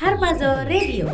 Harpazo Radio.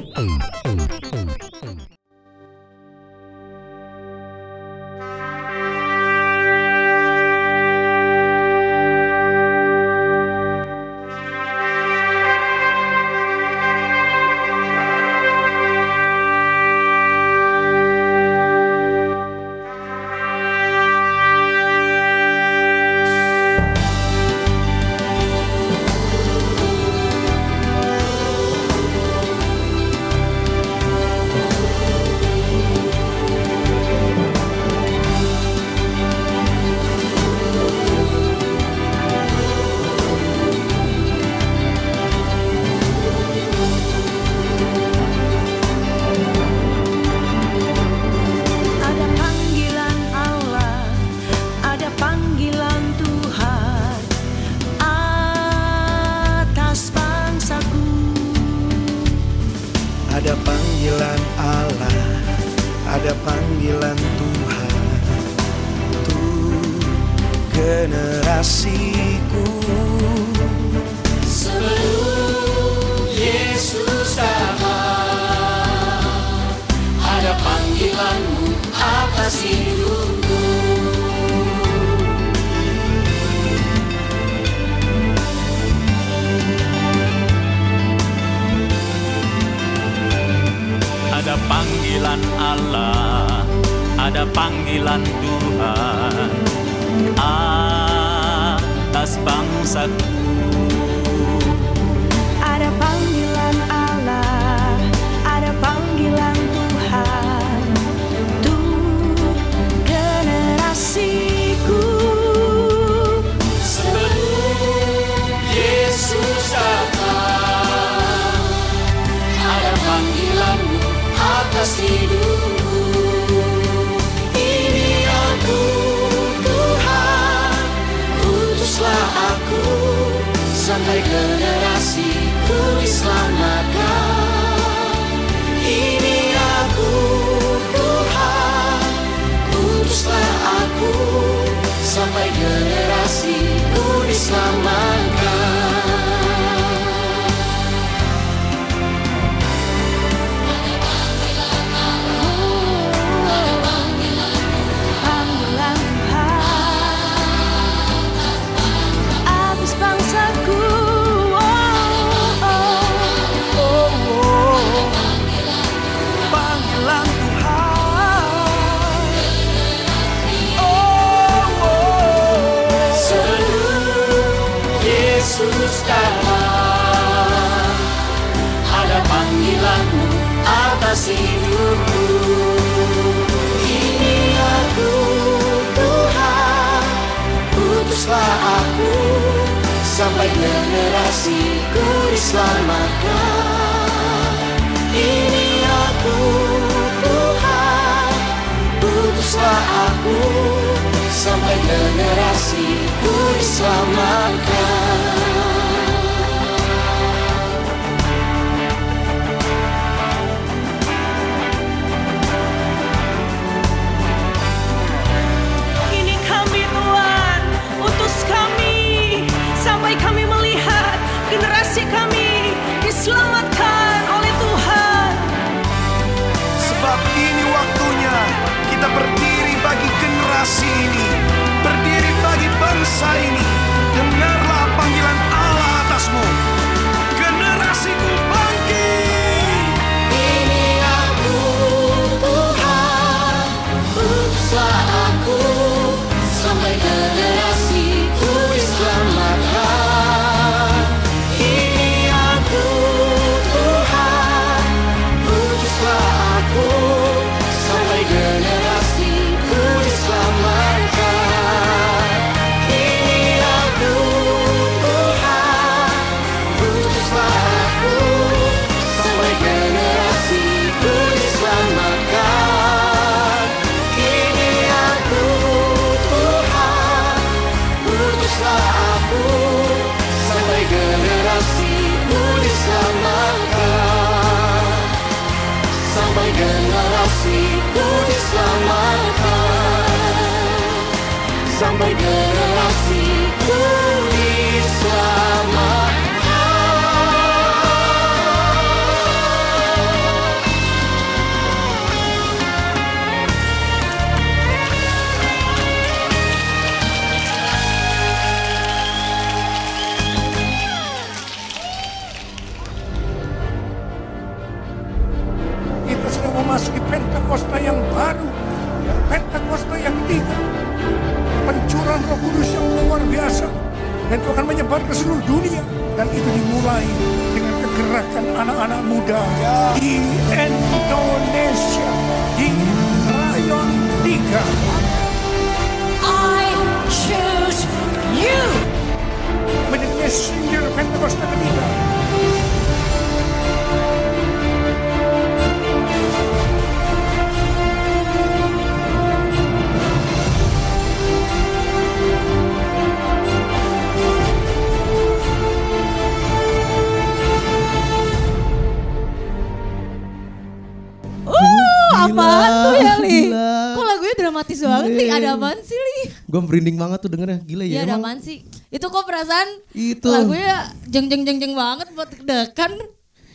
Perasaan Itu. lagunya jeng jeng jeng jeng banget buat dekan.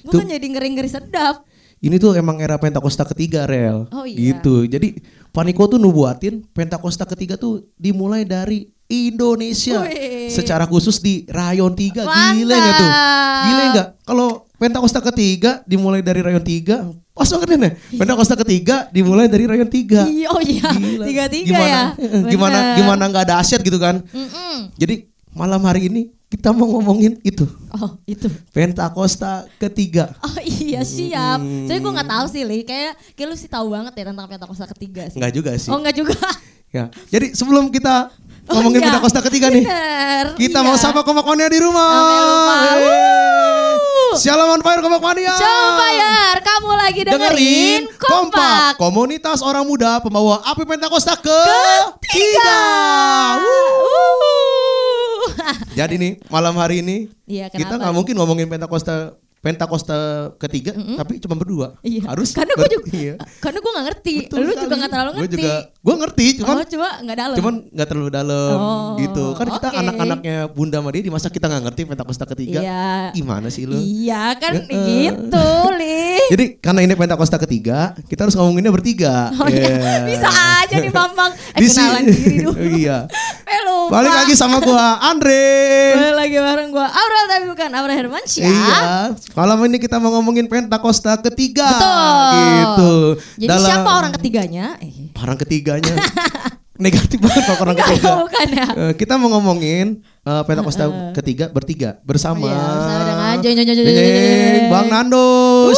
Gue kan jadi ngeri-ngeri sedap. Ini tuh emang era Pentakosta ketiga, Rel. Oh iya. Gitu. Jadi Paniko tuh nubuatin Pentakosta ketiga tuh dimulai dari Indonesia. Wih. Secara khusus di Rayon 3. Mantap. Gila nggak tuh? Gila nggak? Kalau Pentakosta ketiga dimulai dari Rayon 3. Pas banget nih. Pentakosta ketiga dimulai dari Rayon 3. Iya, oh iya. Gila. Tiga-tiga gimana, ya. Gimana Bener. gimana nggak dahsyat gitu kan? Mm-mm. Jadi malam hari ini kita mau ngomongin itu. Oh itu. Pentakosta ketiga. Oh iya siap. Soalnya gue nggak tahu sih Li. Kayak kayak lu sih tahu banget ya tentang Pentakosta ketiga sih. Enggak juga sih. Oh enggak juga. Ya. Jadi sebelum kita Oh, ngomongin iya. Pentakosta ketiga nih. Bener, Kita iya. mau sapa komakmania di rumah. Shalom on fire komakmania. Shalom Fire, kamu lagi dengerin, Kompak. Komunitas orang muda pembawa api Pentakosta ke Tiga. Wuh. Jadi nih malam hari ini Iya, kita nggak mungkin ngomongin Pentakosta Pentakosta ketiga, tapi cuma berdua. Iya. Harus Karena gue juga, iya. karena gue nggak ngerti. Betul lu sekali. juga nggak terlalu ngerti. juga, gue ngerti, cuman oh coba nggak dalam. cuman nggak terlalu dalam Oh, gitu. Kan kita anak-anaknya Bunda Maria di masa kita nggak ngerti Pentakosta ketiga. Iya. Gimana sih lu? Iya kan Heeh. gitu li. Jadi karena ini Pentakosta ketiga, kita harus ngomonginnya bertiga. Oh iya, Yeah. bisa aja nih Bambang. Eh Di kenalan diri dulu. iya. Eh lupa. Balik lagi sama gua Andre. Balik lagi bareng gue Aurel tapi bukan Aurel Hermansyah. Iya. Malam ini kita mau ngomongin Pentakosta ketiga. Betul. Gitu. Jadi siapa orang ketiganya? Eh. Orang ketiganya. Negatif banget kalau orang Enggak, ketiga. bukan ya. Eh, kita mau ngomongin eh, Pentakosta ketiga bertiga bersama. Iya, bersama dengan jeng, jeng, jeng, jeng. Bang Nando.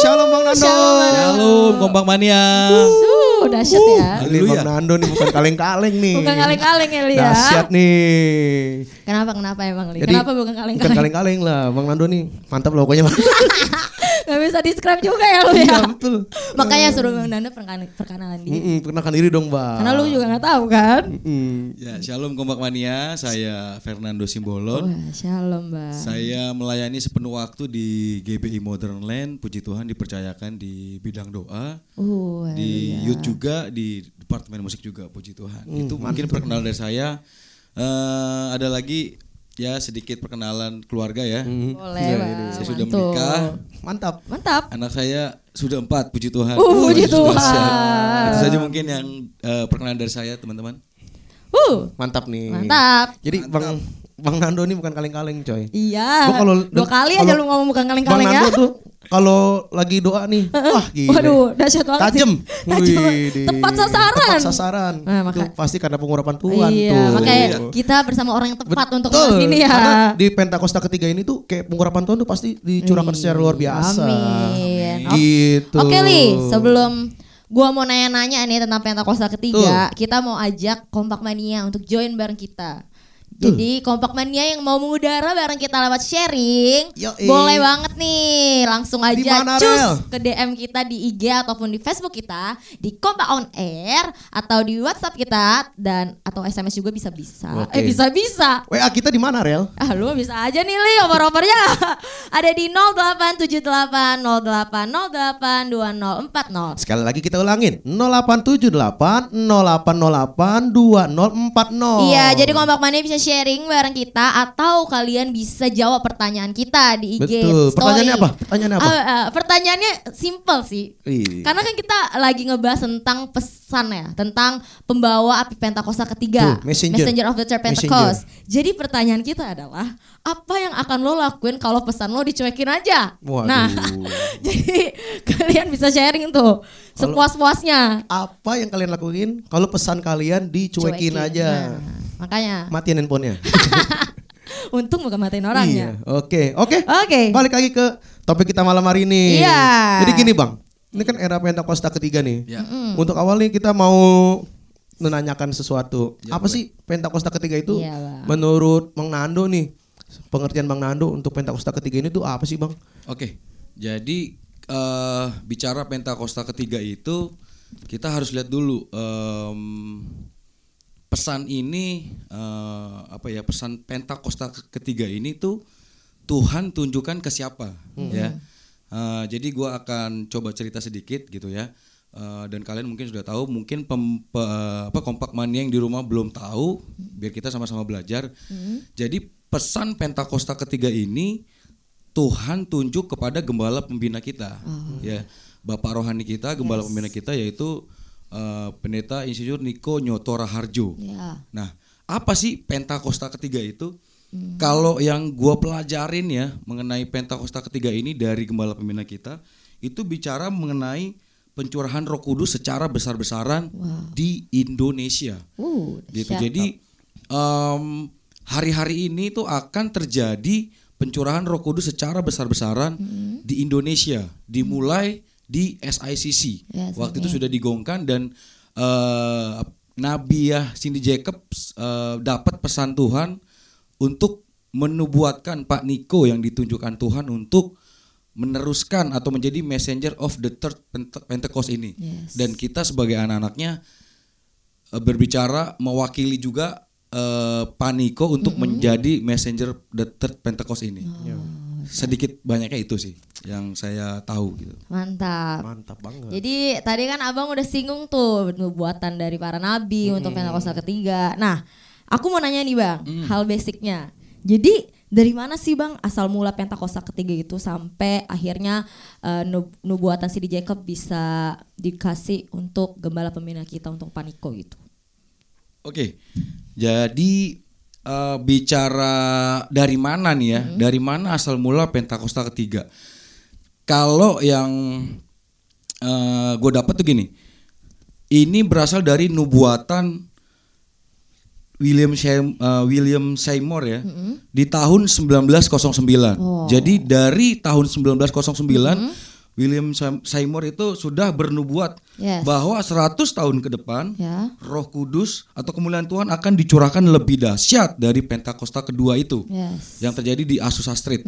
Shalom Bang Nando. shalom. Shalom kompak mania. Uh, dahsyat ya. Ini Bang. Nando nih bukan kaleng-kaleng nih. Bukan kaleng-kaleng ya Li ya. Dahsyat nih. Kenapa kenapa emang Li? Jadi, Kenapa bukan Bukan kaleng-kaleng? kaleng-kaleng lah. Bang Nando nih mantap loh pokoknya. Gak bisa describe juga ya lu ya. Iya betul. Makanya suruh Bang Nanda perkenalan, perkenalan diri. Mm-mm, perkenalkan diri dong Bang. Karena lu juga gak tahu kan. Mm. Ya, shalom kompak mania. Saya Fernando Simbolon. Wah, shalom Bang. Saya melayani sepenuh waktu di GBI Modern Land. Puji Tuhan dipercayakan di bidang doa, Uh, di haleluya. youth juga, di departemen musik juga. Puji Tuhan. Itu mungkin perkenalan dari saya. Eh, ada lagi ya sedikit perkenalan keluarga ya. Boleh Iya, Bang. Saya sudah menikah. Mantap. Mantap. Anak saya sudah empat, puji Tuhan. Uh, puji biasa. Tuhan. Itu saja mungkin yang eh, perkenalan dari saya, teman-teman. Uh, Mantap nih. mantap. Jadi Bang Bang Nando ini bukan kaleng-kaleng coy. Iya. Gua kalau dua kali aja lu ngomong bukan Bang kaleng-kaleng ya. Nando tuh kalau lagi doa nih, wah gila. Waduh, dahsyat banget. Tajem. Tajam. Widih. Tepat sasaran. Tepat sasaran. Nah, itu pasti karena pengurapan Tuhan iya, tuh. makanya kita bersama orang yang tepat untuk Betul. bahas ini ya. Karena di Pentakosta ketiga ini tuh kayak pengurapan Tuhan tuh pasti dicurahkan secara luar biasa. Amin. Gitu. Oke Li, sebelum gua mau nanya-nanya nih tentang Pentakosta ketiga, kita mau ajak Kompak Mania untuk join bareng kita. Jadi Kompak Mania yang mau mengudara bareng kita lewat sharing, Yoi. boleh banget nih langsung aja cus Rel? ke DM kita di IG ataupun di Facebook kita di Kompak On Air atau di WhatsApp kita dan atau SMS juga bisa-bisa. Oke. Eh bisa-bisa. WA kita di mana, Rel? Ah lu bisa aja nih Li oper-opernya Ada di 0878 0808 2040 Sekali lagi kita ulangin 0878 0808 2040. Iya jadi kompak mania bisa sharing bareng kita Atau kalian bisa jawab pertanyaan kita di IG Betul. story. Pertanyaannya apa? Pertanyaannya apa? Ah, ah, Pertanyaannya simple sih Ih. Karena kan kita lagi ngebahas tentang pesan ya Tentang pembawa api Pentakosta ketiga Tuh, messenger. of the Church Pentecost Jadi pertanyaan kita adalah Apa yang akan lo lakuin kalau pesan lo dicuekin aja? Waduh. Nah Jadi kalian bisa sharing tuh Sepuas-puasnya Apa yang kalian lakuin kalau pesan kalian dicuekin Cuekin. aja? Nah, Makanya Matiin handphonenya. Untung bukan matain Iya. orangnya. Oke, oke. Oke. Balik lagi ke topik kita malam hari ini. Iya. Jadi gini bang, ini kan era Pentakosta ketiga nih. Ya. Untuk awal nih kita mau menanyakan sesuatu. Ya, Apa sih Pentakosta ketiga itu? Iya, Bang. Menurut Bang Nando nih, pengertian Bang Nando untuk Pentakosta ketiga ini tuh apa sih bang? Oke, jadi eh, bicara Pentakosta ketiga itu kita harus lihat dulu em, pesan ini eh, apa ya pesan Pentakosta ke- ketiga ini tuh Tuhan tunjukkan ke siapa ya. Eh, jadi gua akan coba cerita sedikit gitu ya. Eh, dan kalian mungkin sudah tahu, mungkin pem, pe- apa kompak mania yang di rumah belum tahu, biar kita sama-sama belajar. Jadi pesan Pentakosta ketiga ini Tuhan tunjuk kepada gembala pembina kita, ya bapak rohani kita, gembala pembina kita yaitu eh, pendeta Insinyur Niko Nyotora Harjo. Ya. Nah, apa sih Pentakosta ketiga itu? Kalau yang gua pelajarin ya mengenai Pentakosta ketiga ini dari gembala pembina kita, itu bicara mengenai pencurahan Roh Kudus secara besar-besaran di Indonesia Uh, gitu. Jadi em, hari-hari ini tuh akan terjadi pencurahan Roh Kudus secara besar-besaran di Indonesia, dimulai di SICC. Yes, Waktu itu sudah digongkan dan Nabi ya Cindy Jacobs eh, dapat pesan Tuhan untuk menubuatkan Pak Niko yang ditunjukkan Tuhan untuk meneruskan atau menjadi messenger of the third Pente- Pentecost ini. Yes. Dan kita sebagai anak-anaknya eh, berbicara mewakili juga eh, Paniko untuk menjadi messenger the third Pentecost ini. Sedikit banyaknya itu sih yang saya tahu gitu. Mantap. Mantap banget. Jadi tadi kan abang udah singgung tuh nubuatan dari para nabi untuk Pentakosta ketiga. Nah, aku mau nanya nih bang, hal basicnya. Jadi dari mana sih bang asal mula Pentakosta ketiga itu sampai akhirnya eh, nub- nubuatan CD Jacob bisa dikasih untuk gembala pembina kita untuk Paniko gitu. Oke. Jadi eh, bicara dari mana nih ya? Dari mana asal mula Pentakosta ketiga? Kalau yang gue dapat tuh gini. Ini berasal dari nubuatan William Sey- eh, William Seymour ya di tahun 1909. Jadi dari tahun 1909 William Seymour itu sudah bernubuat Yes. bahwa 100 tahun ke depan Ya. Roh Kudus atau kemuliaan Tuhan akan dicurahkan lebih dahsyat dari Pentakosta kedua itu Yes. yang terjadi di Azusa Street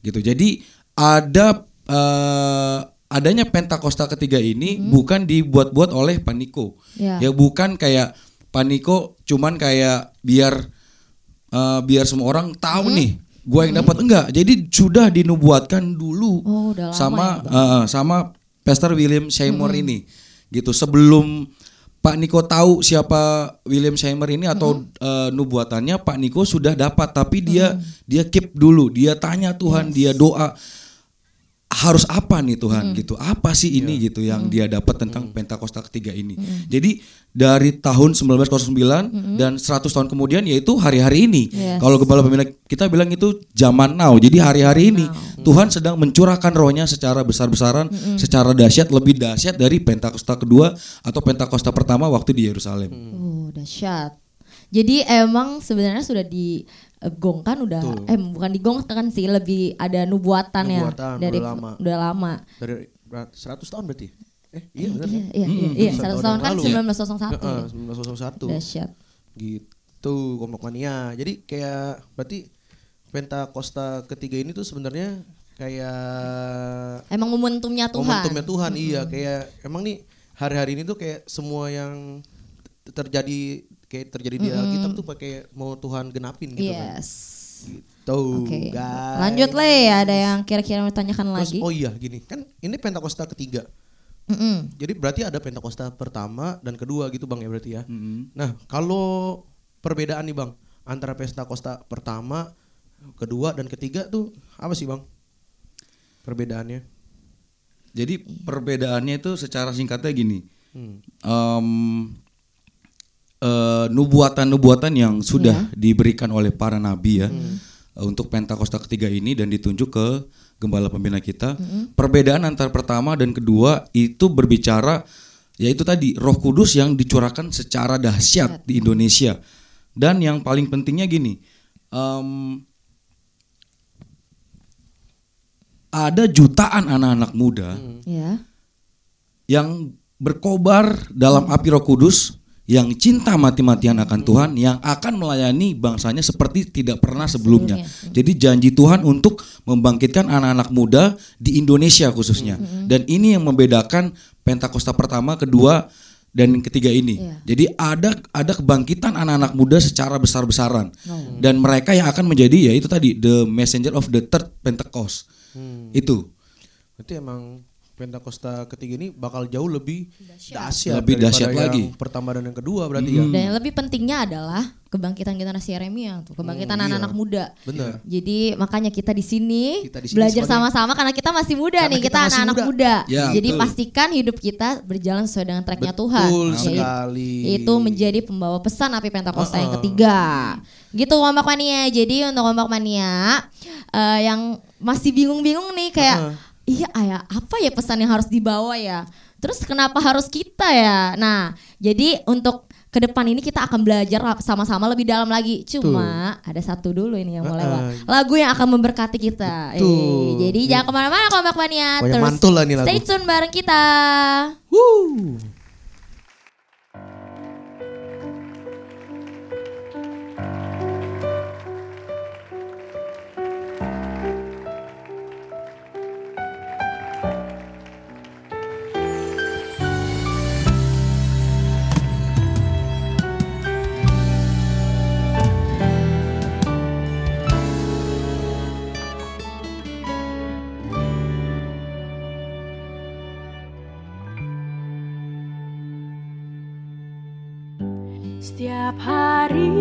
gitu. Jadi ada eh, adanya Pentakosta ketiga ini bukan dibuat-buat oleh Paniko. Ya. Ya bukan kayak Paniko cuman kayak biar eh, biar semua orang tahu nih gua yang dapat? Enggak. Jadi sudah dinubuatkan dulu Oh, udah lama sama ya, eh, sama Pastor William Seymour ini. Gitu. Sebelum Pak Niko tahu siapa William Seymour ini atau eh, nubuatannya Pak Niko sudah dapat. Tapi dia dia keep dulu, dia tanya Tuhan, dia doa harus apa nih Tuhan gitu. Apa sih ini gitu yang dia dapat tentang Pentakosta ketiga ini. Jadi dari tahun 1909 dan 100 tahun kemudian yaitu hari-hari ini. Yes. Kalau gembala pembina kita bilang itu zaman now. Jadi hari-hari ini Tuhan sedang mencurahkan rohnya secara besar-besaran, secara dahsyat lebih dahsyat dari Pentakosta kedua atau Pentakosta pertama waktu di Yerusalem. Oh, dahsyat. Jadi emang sebenarnya sudah digongkan udah eh bukan digongkan sih lebih ada nubuatan, ya Nubuatan, dari udah lama. udah lama. Dari berat 100 tahun berarti? Eh, iya benar. Iya, iya, iya, iya. Satu 100 tahun tahun kan yang lalu. 1901. Heeh, ya. 1901. Dahsyat. Gitu, kompak mania. Jadi kayak berarti Pentakosta ketiga ini tuh sebenarnya kayak Emang momentumnya Tuhan. momentumnya Tuhan iya kayak emang nih hari-hari ini tuh kayak semua yang terjadi kayak terjadi di Alkitab tuh pakai mau Tuhan genapin gitu kan. Yes. Gitu, Oke. guys. Lanjut Le, ada yang kira-kira mau tanyakan Terus, lagi? oh iya gini, kan ini Pentakosta ketiga. Mm-mm. Jadi berarti ada Pentakosta pertama dan kedua gitu Bang ya berarti ya. Mm-mm. Nah, kalau perbedaan nih Bang antara Pentakosta pertama, kedua dan ketiga tuh apa sih Bang? Perbedaannya? Jadi perbedaannya itu secara singkatnya gini. Hmm. Em, Eh, nubuatan-nubuatan yang sudah yeah. diberikan oleh para nabi ya mm. uh, untuk Pentakosta ketiga ini dan ditunjuk ke gembala pembina kita. Mm. Perbedaan antara pertama dan kedua itu berbicara yaitu tadi Roh Kudus yang dicurahkan secara dahsyat di Indonesia. Dan yang paling pentingnya gini, um, ada jutaan anak-anak muda mm. yang berkobar dalam api Roh Kudus yang cinta mati-matian akan Tuhan yang akan melayani bangsanya seperti tidak pernah sebelumnya. Jadi janji Tuhan untuk membangkitkan anak-anak muda di Indonesia khususnya. Dan ini yang membedakan Pentakosta pertama, kedua dan ketiga ini. Iya. Jadi ada ada kebangkitan anak-anak muda secara besar-besaran. Dan mereka yang akan menjadi ya itu tadi the messenger of the third Pentecost. Itu. Berarti emang Pentakosta ketiga ini bakal jauh lebih dahsyat, Lebih dahsyat yang lagi. Pertama dan yang kedua berarti ya. Dan yang lebih pentingnya adalah kebangkitan generasi Yeremia tuh, kebangkitan Hmm, anak-anak iya. muda. Bener. Jadi makanya kita di sini belajar sama-sama karena kita masih muda Karena nih, kita anak-anak muda. muda. Ya, Jadi betul. pastikan hidup kita berjalan sesuai dengan tracknya Tuhan. Betul Yaitu- sekali. Itu menjadi pembawa pesan api Pentakosta yang ketiga. Gitu Kompak Mania. Jadi untuk Kompak Mania eh, yang masih bingung-bingung nih kayak iya ayah apa ya pesan yang harus dibawa ya? Terus kenapa harus kita ya? Nah, jadi untuk ke depan ini kita akan belajar sama-sama lebih dalam lagi. Cuma ada satu dulu ini yang mau lewat. Lagu yang akan memberkati kita. Eh, Betul. jadi jangan ke mana-mana Kompak Mania. Terus mantul lah nih lagu. Stay tune bareng kita. Wuh. Setiap hari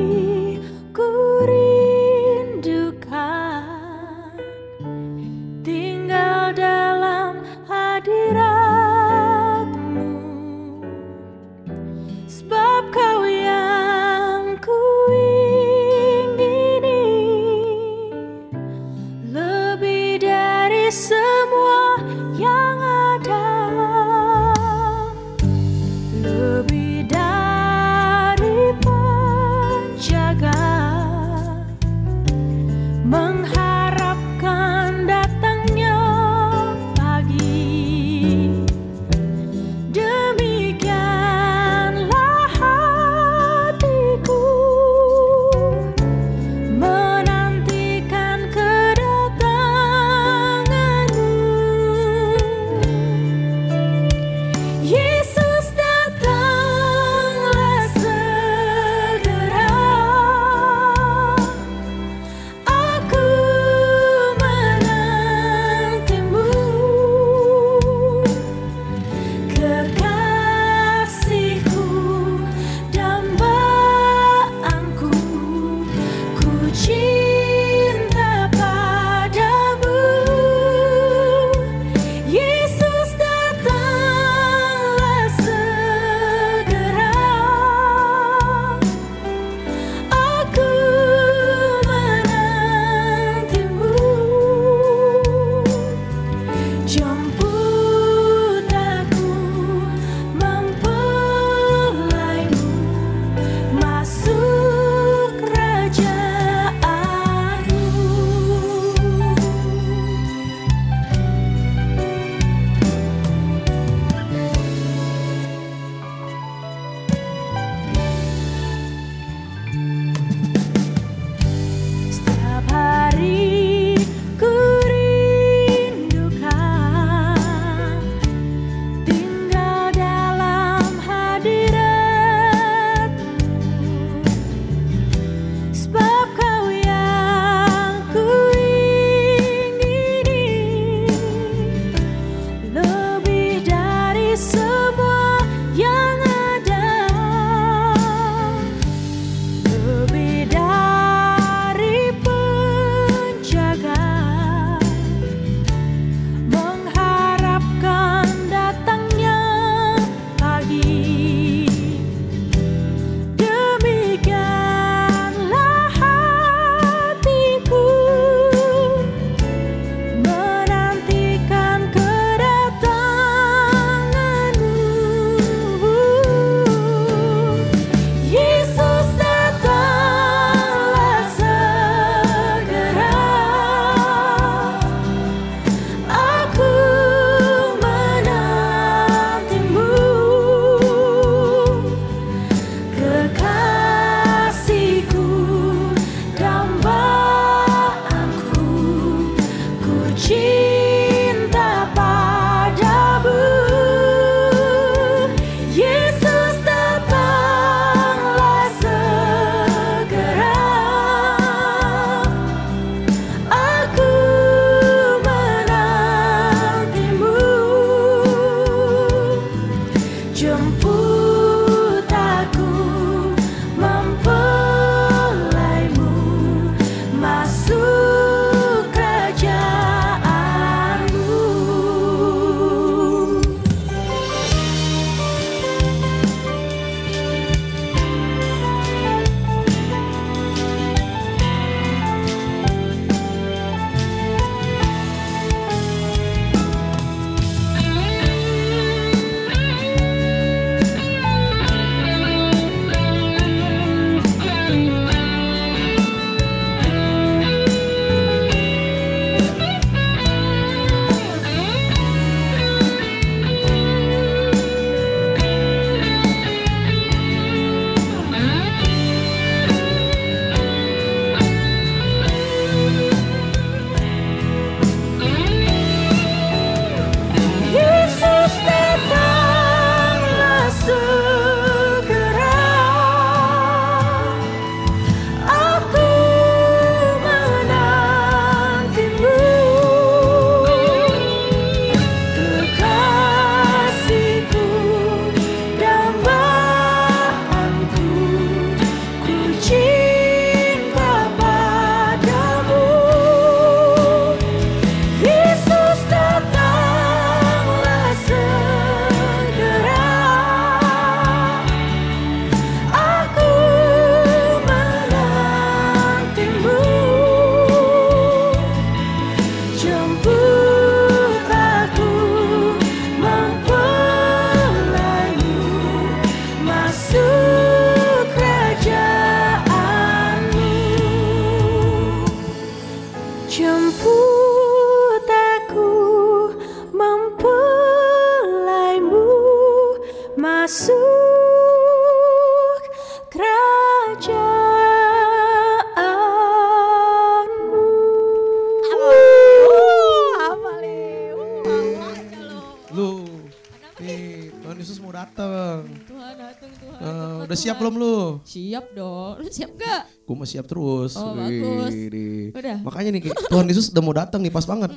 belum lu? Siap dong. Lu siap gak? Gue masih siap terus. Oh, bagus. Wih, Udah. Makanya nih Tuhan Yesus udah mau datang nih pas banget.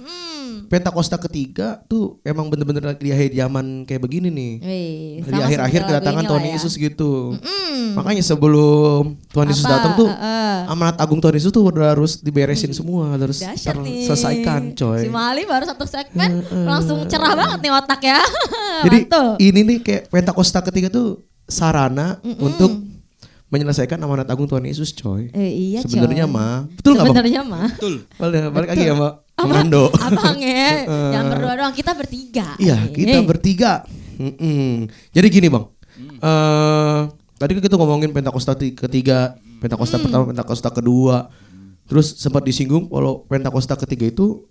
Pentakosta ketiga tuh emang bener-bener lagi di akhir zaman kayak begini nih. Wih, di akhir-akhir kedatangan Tuhan ya. Yesus gitu. Makanya sebelum Tuhan Yesus datang tuh Heeh. amanat agung Tuhan Yesus tuh udah harus diberesin semua, harus terselesaikan, coy. Si Mali baru satu segmen langsung cerah banget nih otak ya. Jadi Mantul. ini nih kayak Pentakosta ketiga tuh sarana untuk menyelesaikan amanat agung Tuhan Yesus, coy. Eh, iya Sebenarnya mah, betul nggak bang? Sebenarnya mah. Betul. Balik, balik lagi ya mbak Apa? Komando. Abang ya. Jangan berdua doang, kita bertiga. Iya, Eh. kita bertiga. Mm-mm. Jadi gini bang, Eh tadi kan kita ngomongin Pentakosta ti- ketiga, Pentakosta pertama, Pentakosta kedua, terus sempat disinggung kalau Pentakosta ketiga itu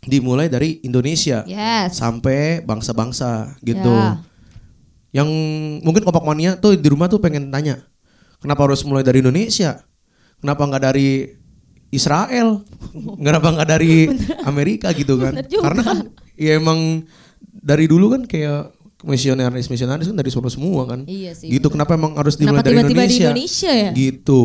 dimulai dari Indonesia Yes. sampai bangsa-bangsa gitu. Ya. Yang mungkin kompak mania tuh di rumah tuh pengen tanya, kenapa harus mulai dari Indonesia? Kenapa nggak dari Israel? Kenapa nggak dari Amerika gitu kan? Karena kan ya emang dari dulu kan kayak misionaris misionaris kan dari sono semua kan. Iya sih, Gitu bener. kenapa emang harus dimulai Kenapa dari tiba-tiba di Indonesia? Indonesia ya? Gitu.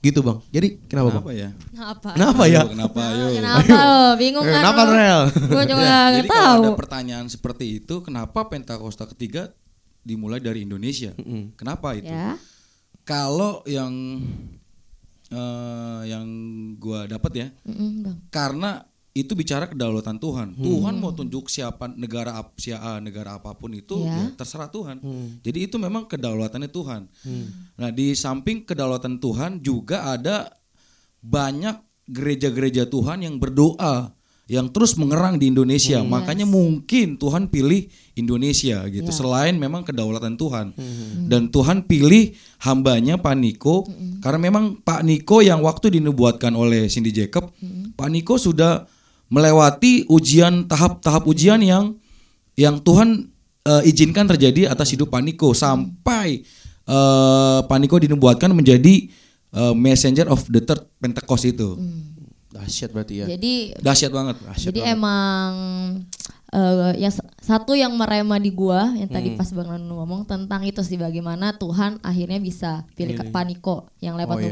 Gitu bang. Jadi kenapa, bang? Kenapa ya? Kenapa? Kenapa ya? Ayo, kenapa ayo? Kenapa lo? Bingung Eh, kan? kenapa, lo? Rel? Gue juga Ya, nggak jadi tahu. kalau ada pertanyaan seperti itu, kenapa Pentakosta ketiga dimulai dari Indonesia? Kenapa itu? Ya. Kalau yang eh, yang gua dapat ya, bang. karena itu bicara kedaulatan Tuhan. Tuhan mau tunjuk siapa negara ap, siapa negara apa pun itu Ya. ya terserah Tuhan. Jadi itu memang kedaulatannya Tuhan. Nah, di samping kedaulatan Tuhan juga ada banyak gereja-gereja Tuhan yang berdoa yang terus mengerang di Indonesia. Makanya mungkin Tuhan pilih Indonesia gitu. Ya. Selain memang kedaulatan Tuhan. Dan Tuhan pilih hambanya Pak Niko karena memang Pak Niko yang waktu dinubuatkan oleh Cindy Jacob, Pak Niko sudah melewati ujian tahap-tahap ujian yang yang Tuhan eh, izinkan terjadi atas hidup Pak Niko sampai eh, Pak Niko dinubuatkan menjadi eh, messenger of the third Pentecost itu. Dahsyat berarti ya. Jadi Dahsyat banget. jadi emang eh yang satu yang merema di gua yang tadi pas Bang Nanu ngomong tentang itu sih bagaimana Tuhan akhirnya bisa pilih Paniko yang lewat Oh iya,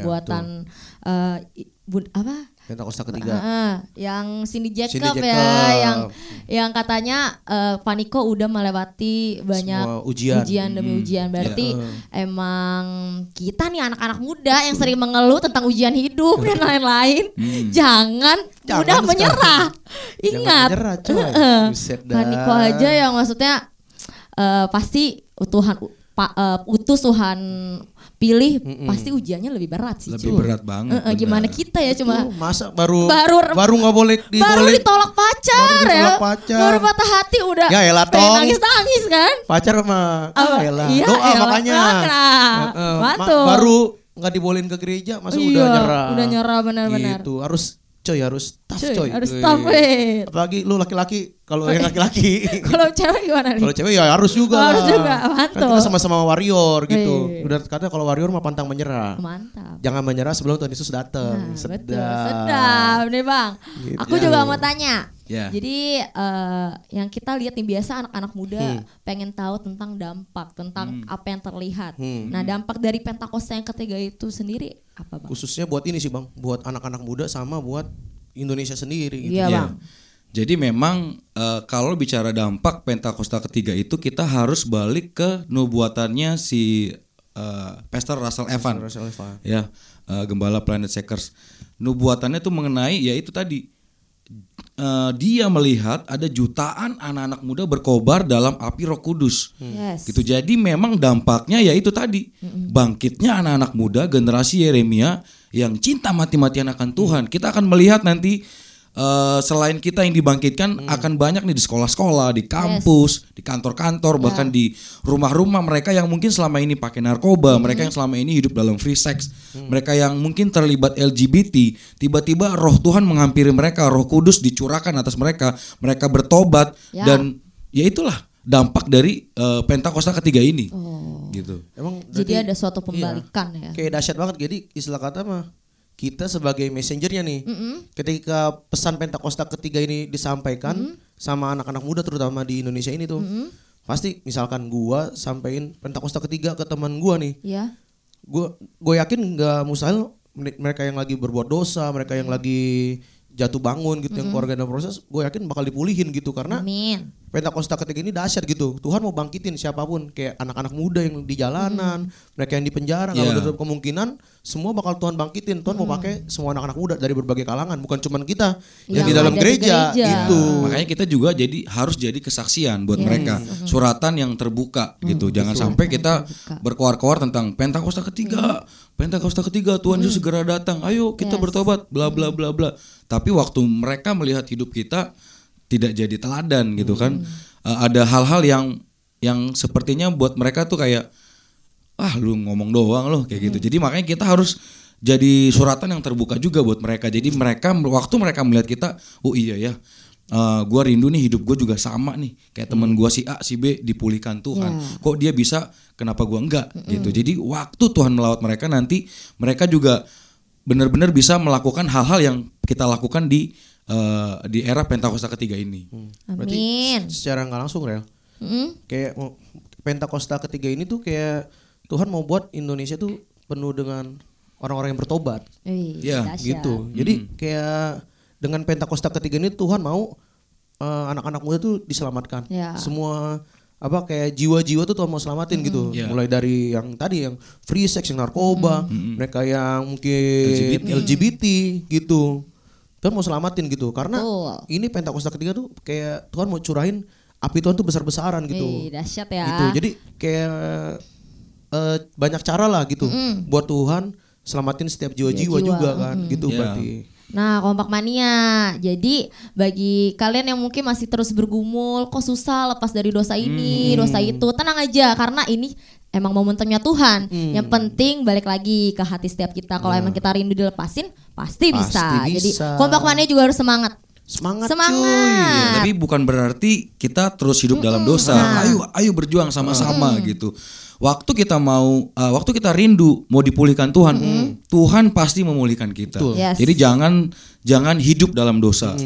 bud- apa Pentakosta ketiga. Heeh, yang Cindy Jacob, Cindy ya, Jacob. yang yang katanya eh, Paniko udah melewati banyak Semua ujian. demi ujian. Berarti emang kita nih anak-anak muda yang sering mengeluh tentang ujian hidup dan lain-lain, jangan, Jangan mudah menyerah. Jangan Ingat, menyerah, coy. Heeh. Buset dah. Paniko aja yang maksudnya eh, pasti Tuhan pa- eh, utus Tuhan pilih pasti ujiannya lebih berat sih. Lebih cuy. berat banget, Eh, eh, gimana kita ya cuma Tuh, masa baru Baru- baru nggak boleh di baru ditolak pacar baru ditolak ya. pacar. Baru patah hati udah. Ya elah, Tong. nangis-nangis kan? pacar sama ah, elah. Iya, doa elah, makanya. makanya. Ma- baru nggak dibolehin ke gereja, masa Iya, udah nyerah. udah nyerah benar-benar. Gitu, harus coy harus tough Cuy, coy. harus tough, weh. Apalagi lu laki-laki, kalau yang laki-laki. Kalau cewek gimana nih? Kalau cewek ya harus juga. Harus lah. juga, Kan mantap. kita sama-sama warrior gitu. Wih. Udah kata kalau warrior mah pantang menyerah. Mantap. Jangan menyerah sebelum Tuhan Yesus datang. Nah, Sedap. betul. Sedap nih bang. Gitu. Aku juga mau tanya. Ya. Jadi eh, yang kita lihat nih biasa anak-anak muda Hmm. pengen tahu tentang dampak, tentang apa yang terlihat. Hmm. Nah dampak dari Pentakosta yang ketiga itu sendiri apa bang? Khususnya buat ini sih bang, buat anak-anak muda sama buat Indonesia sendiri. Gitu. Iya Iya. bang. Jadi memang eh, kalau bicara dampak Pentakosta ketiga itu kita harus balik ke nubuatannya si eh, Pastor Russell Evan. Russell Evan. Ya, eh, gembala Planet Shakers. Nubuatannya itu mengenai ya itu tadi eh, dia melihat ada jutaan anak-anak muda berkobar dalam api Roh Kudus. Yes. Gitu. Jadi memang dampaknya ya itu tadi. Bangkitnya anak-anak muda generasi Yeremia yang cinta mati-matian akan Tuhan. Kita akan melihat nanti eh, selain kita yang dibangkitkan akan banyak nih di sekolah-sekolah, di kampus, di kantor-kantor, bahkan di rumah-rumah mereka yang mungkin selama ini pakai narkoba, mereka yang selama ini hidup dalam free sex, mereka yang mungkin terlibat LGBT, tiba-tiba roh Tuhan menghampiri mereka, roh kudus dicurahkan atas mereka, mereka bertobat Ya. dan ya itulah dampak dari eh, Pentakosta ketiga ini. Oh. Gitu. Emang Jadi berarti- ada suatu iya. pembalikan ya. Kayak dahsyat banget. Jadi istilah kata mah kita sebagai messengernya nih, ketika pesan Pentakosta ketiga ini disampaikan sama anak-anak muda terutama di Indonesia ini tuh, pasti misalkan gua sampein Pentakosta ketiga ke teman gua nih, Iya. gue gue yakin nggak mustahil mereka yang lagi berbuat dosa mereka yang lagi jatuh bangun gitu yang keluarga dalam proses gue yakin bakal dipulihin gitu karena Amin. Pentakosta ketiga ini dahsyat gitu Tuhan mau bangkitin siapa pun kayak anak-anak muda yang di jalanan mereka yang di penjara kalau Iya. ada kemungkinan semua bakal Tuhan bangkitin Tuhan mau pakai semua anak-anak muda dari berbagai kalangan bukan cuman kita yang, Yang di dalam ada di gereja, gereja. gitu Makanya kita juga jadi harus jadi kesaksian buat mereka. Suratan yang terbuka gitu. Jangan sampai kita berkoar-koar tentang Pentakosta ketiga. Pentakosta ketiga Tuhan Yesus segera datang. Ayo kita Yes. bertobat bla bla bla bla. Tapi waktu mereka melihat hidup kita tidak jadi teladan gitu kan. Eh, ada hal-hal yang yang sepertinya buat mereka tuh kayak ah lu ngomong doang loh kayak gitu. Jadi makanya kita harus jadi suratan yang terbuka juga buat mereka. Jadi mereka waktu mereka melihat kita, oh iya ya, eh, gua rindu nih hidup gue juga sama nih kayak temen gua si A si B dipulihkan Tuhan. Ya. Kok dia bisa, kenapa gua enggak gitu. Jadi waktu Tuhan melawat mereka nanti mereka juga benar-benar bisa melakukan hal-hal yang kita lakukan di eh, di era Pentakosta ketiga ini. berarti Amin. secara nggak langsung rel Mm. kayak Pentakosta ketiga ini tuh kayak Tuhan mau buat Indonesia tuh penuh dengan orang-orang yang bertobat Ya, dahsyat. gitu. Jadi kayak dengan Pentakosta ketiga ini Tuhan mau eh, anak-anak muda tuh diselamatkan. Ya. Semua apa kayak jiwa-jiwa tuh Tuhan mau selamatin gitu. Ya. Mulai dari yang tadi yang free sex, yang narkoba, mereka yang mungkin LGBT. LGBT, gitu. Tuhan mau selamatin gitu. Karena Betul. ini Pentakosta ketiga tuh kayak Tuhan mau curahin api Tuhan tuh besar-besaran gitu. Wih, dahsyat ya. Gitu. Jadi kayak eh, banyak cara lah gitu buat Tuhan selamatin setiap jiwa-jiwa Jiwa, juga kan. Gitu Ya. berarti. Nah, kompak mania. Jadi bagi kalian yang mungkin masih terus bergumul, kok susah lepas dari dosa ini, Hmm. dosa itu, tenang aja karena ini emang momentumnya Tuhan. Hmm. Yang penting balik lagi ke hati setiap kita. Kalau emang kita rindu dilepasin, pasti, Pasti bisa. Jadi bisa. kompak mania juga harus semangat. Semangat, Semangat. cuy. Ya, tapi bukan berarti kita terus hidup dalam dosa. Ayo, ayo berjuang sama-sama gitu. Waktu kita mau, uh, waktu kita rindu mau dipulihkan Tuhan, Tuhan pasti memulihkan kita. Yes. Jadi jangan jangan hidup dalam dosa.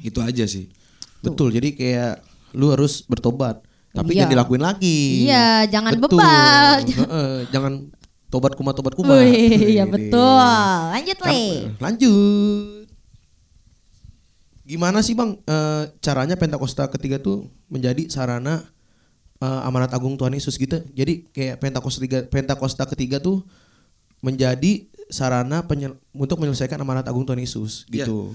Itu aja sih. Betul. Jadi kayak lu harus bertobat. Tapi Iya. jangan dilakuin lagi. Iya, jangan Betul. bebal. Heeh, jangan tobat kumat tobat kumat. Wih, iya betul. Lanjut, Le. Lanjut. Gimana sih bang eh, caranya Pentakosta ketiga tuh menjadi sarana eh, amanat agung Tuhan Yesus gitu? Jadi kayak Pentakosta ketiga, Pentakosta ketiga tuh menjadi sarana penyel- untuk menyelesaikan amanat agung Tuhan Yesus Iya. gitu.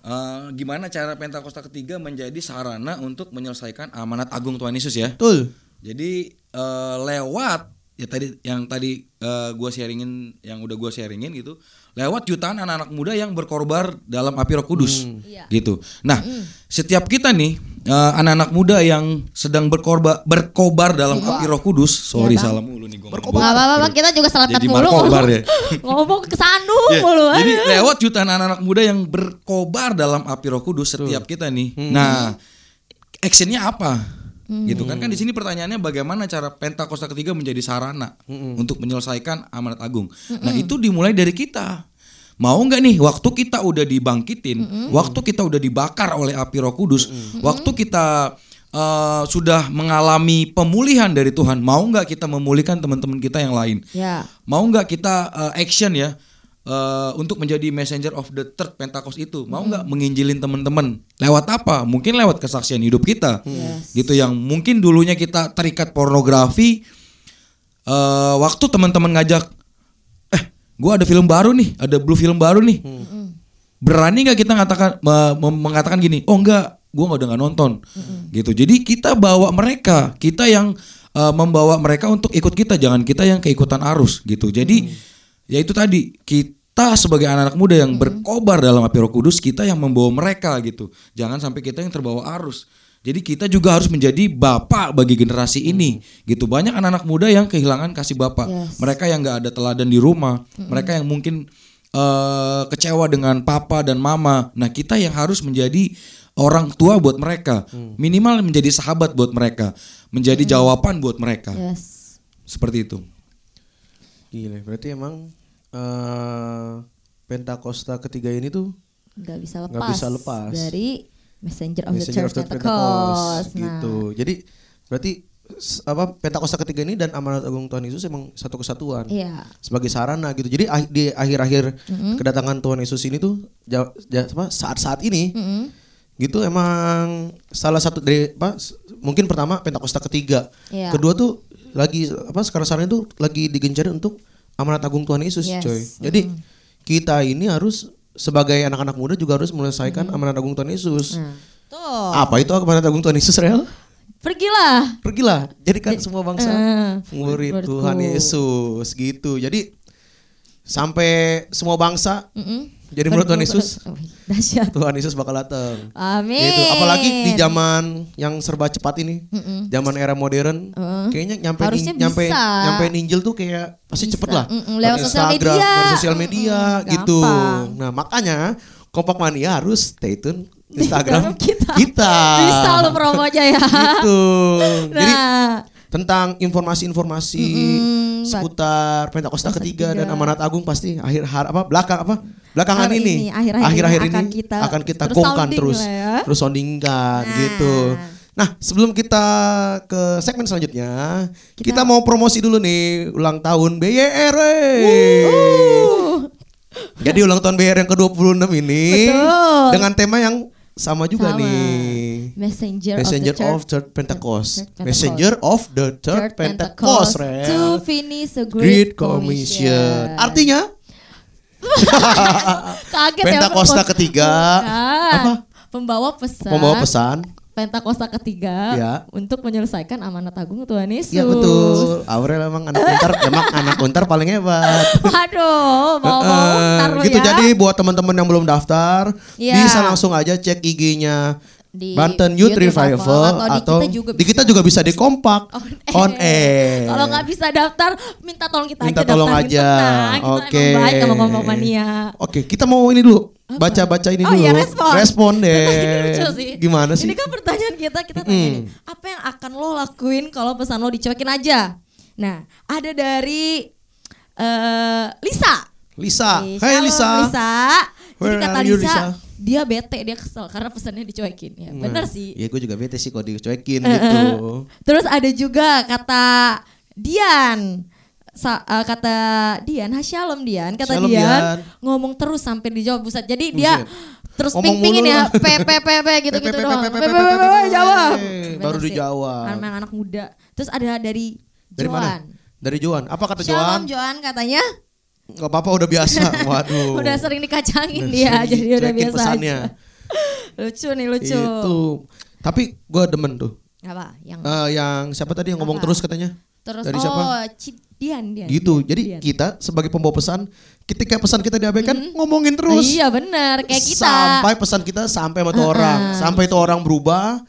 Uh, gimana cara Pentakosta ketiga menjadi sarana untuk menyelesaikan amanat agung Tuhan Yesus ya? Betul. Jadi eh, lewat ya tadi yang tadi eh, gua sharingin yang udah gua sharingin gitu, lewat jutaan anak-anak muda yang berkorban dalam api Roh Kudus, Iya. gitu. Nah, setiap kita nih eh, anak-anak muda yang sedang berkorban berkobar dalam api Roh Kudus, sorry Iya, Bang. salah mulu nih gua. Berkobar. Gak apa-apa, kita juga selamat Jadi mulu. markobar ya. Ngomong kesandung Ya, mulu. jadi lewat jutaan anak-anak muda yang berkobar dalam api Roh Kudus setiap kita nih. Nah, actionnya apa? Gitu kan kan di sini pertanyaannya bagaimana cara Pentakosta ketiga menjadi sarana untuk menyelesaikan amanat agung. Nah, itu dimulai dari kita. Mau nggak nih waktu kita udah dibangkitin, waktu kita udah dibakar oleh api Roh Kudus, waktu kita eh, sudah mengalami pemulihan dari Tuhan, mau nggak kita memulihkan teman-teman kita yang lain? Ya. Mau nggak kita uh, action ya uh, untuk menjadi messenger of the third Pentecost itu? Mau nggak menginjilin teman-teman? Lewat apa? Mungkin lewat kesaksian hidup kita. Yes. Gitu yang mungkin dulunya kita terikat pornografi uh, waktu teman-teman ngajak eh gua ada film baru nih, ada blue film baru nih. Berani nggak kita ngatakan me- me- mengatakan gini? Oh enggak, gua nggak udah nggak nonton. Gitu. Jadi kita bawa mereka, kita yang uh, membawa mereka untuk ikut kita, jangan kita yang keikutan arus gitu. Jadi ya itu tadi kita sebagai anak-anak muda yang berkobar dalam api Roh Kudus, kita yang membawa mereka gitu. Jangan sampai kita yang terbawa arus. Jadi kita juga harus menjadi bapak bagi generasi ini gitu. Banyak anak-anak muda yang kehilangan kasih bapak. Yes. Mereka yang nggak ada teladan di rumah, mereka yang mungkin eh, kecewa dengan papa dan mama. Nah, kita yang harus menjadi orang tua buat mereka. Minimal menjadi sahabat buat mereka, menjadi jawaban buat mereka. Yes. Seperti itu. Gila, berarti emang eh Pentakosta ketiga ini tuh Gak bisa lepas. Nggak bisa lepas. Dari Messenger of Messenger the of Church the Pentecost. Nah, gitu. Jadi berarti apa Pentakosta ketiga ini dan amanat agung Tuhan Yesus emang satu kesatuan. Iya. Sebagai sarana gitu. Jadi ah- di akhir-akhir kedatangan Tuhan Yesus ini tuh saat-saat ini Mm-mm. gitu emang salah satu dari apa mungkin pertama Pentakosta ketiga. Iya. Kedua tuh lagi apa sekarang-sekarang itu lagi digencarin untuk amanat agung Tuhan Yesus, Yes. coy. Jadi kita ini harus sebagai anak-anak muda juga harus menyelesaikan amanat agung Tuhan Yesus. Nah, tuh. Apa itu amanat agung Tuhan Yesus, Rel? Pergilah. Pergilah, jadikan semua bangsa Eh, murid. Tuhan Yesus gitu. Jadi sampai semua bangsa Mm-mm. Jadi murid Tuhan Yesus, Oh, Dahsyat. Tuhan Yesus bakal datang. Amin. Gitu. Apalagi di zaman yang serba cepat ini, Mm-mm. zaman era modern, Heeh. kayaknya nyampe Harusnya nyampe bisa. nyampe ninjil tuh kayak pasti Bisa. cepet lah. Mm-mm, lewat sosial Instagram, media. lewat sosial media Mm-mm, gitu. gampang. Nah makanya Kompak Mania harus stay tune Instagram kita. kita. Bisa lo promo aja ya. Gitu. Jadi Nah, tentang informasi-informasi Mm-mm, seputar Pentakosta Pentakosta ketiga dan ketiga. Amanat Agung pasti akhir har apa belakang apa belakangan Hari ini, ini, akhir-akhir ini kita akan kita terus kongkan terus ya. terus soundingkan Nah. gitu. Nah sebelum kita ke segmen selanjutnya kita, Kita- mau promosi dulu nih ulang tahun BYR. Jadi ulang tahun BYR yang ke-26 ini Betul. dengan tema yang sama juga Sama. nih. Messenger, Messenger of the. Third Pentecost. Pentecost. Messenger of the Third Pentecost, Rel. to finish a Great great, Commission. Artinya kaget Pentakosta ya ketiga Bukan. apa? Pembawa pesan. membawa pesan. Pentakosta ketiga Ya. untuk menyelesaikan amanat agung Tuhan Yesus. Ya betul. Aurel emang anak untar, emang anak untar paling hebat. Waduh, mau mau ntar lu gitu ya. jadi buat teman-teman yang belum daftar Iya. bisa langsung aja cek IG-nya di Banten Youth Revival atau, di kita juga di kita juga bisa di kompak on air. Kalau nggak bisa daftar, minta tolong kita Minta aja tolong aja. Oke. emang baik sama Kompak Mania. Oke, kita mau ini dulu. Baca-baca ini oh dulu. iya respon. Respon deh. Sih. Gimana sih? Ini kan pertanyaan kita, kita tanya nih, apa yang akan lo lakuin kalau pesan lo dicuekin aja? Nah, ada dari eh Lisa. Lisa. Hai Lisa. Lisa. Jadi Where kata are you, Lisa, Lisa? dia bete, dia kesel karena pesannya dicuekin. Ya, bener sih. Iya, gue juga bete sih kalau dicuekin Eh, gitu. eh. Terus ada juga kata Dian. Sa- eh, kata Dian, ha shalom Dian, kata Shalom, Dian, Dian. ngomong terus sampai dijawab buset. Jadi dia terus ping-pingin ya, lah. p p p p gitu gitu doang. pe, P pe, p pe, p pe, p pe, jawab. Baru dijawab. Anak anak muda. Terus ada dari Dari Joan. mana? Dari Joan. Apa kata Shalom Joan? Joan katanya Gak apa-apa udah biasa. Waduh. udah sering dikacangin Udah dia sering jadi udah biasa pesannya. aja. lucu nih lucu. Itu. Tapi gue demen tuh. Apa? Yang Eh, yang siapa tadi yang ngomong Apa? terus katanya? terus dari oh siapa? Dian Dian. Gitu. Dian, Jadi Dian. kita sebagai pembawa pesan, ketika pesan kita diabaikan, ngomongin terus. Iya benar kayak kita. Sampai pesan kita sampai sama tuh orang, sampai itu orang berubah,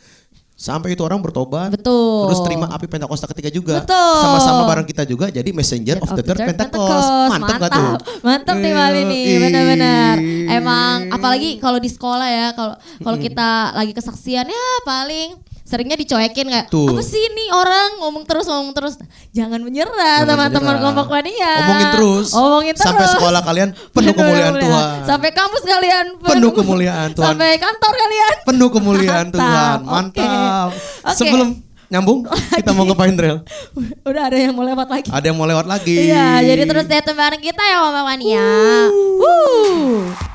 sampai itu orang bertobat. Betul. Terus terima api Pentakosta ketiga juga. Betul. Sama-sama bareng kita juga jadi messenger of, the third Pentecost. Mantap gak tuh? Mantap nih Mali nih, ih. benar-benar. Emang apalagi kalau di sekolah ya, kalau kalau kita lagi kesaksian ya paling seringnya dicuekin kayak Tuh. apa sih ini orang ngomong terus ngomong terus jangan menyerah teman-teman kompak mania Omongin terus. omongin terus Sampai sekolah kalian penuh kemuliaan Tuhan. sampai kampus kalian Penuh kemuliaan Tuhan. sampai kantor kalian Penuh kemuliaan Mantap, Tuhan. Mantap. Oke. Sebelum nyambung, kita mau ngepain Drel. udah ada yang mau lewat lagi Ada yang mau lewat lagi. Iya, jadi terus deh bareng kita ya Mama Mania. Wuh. God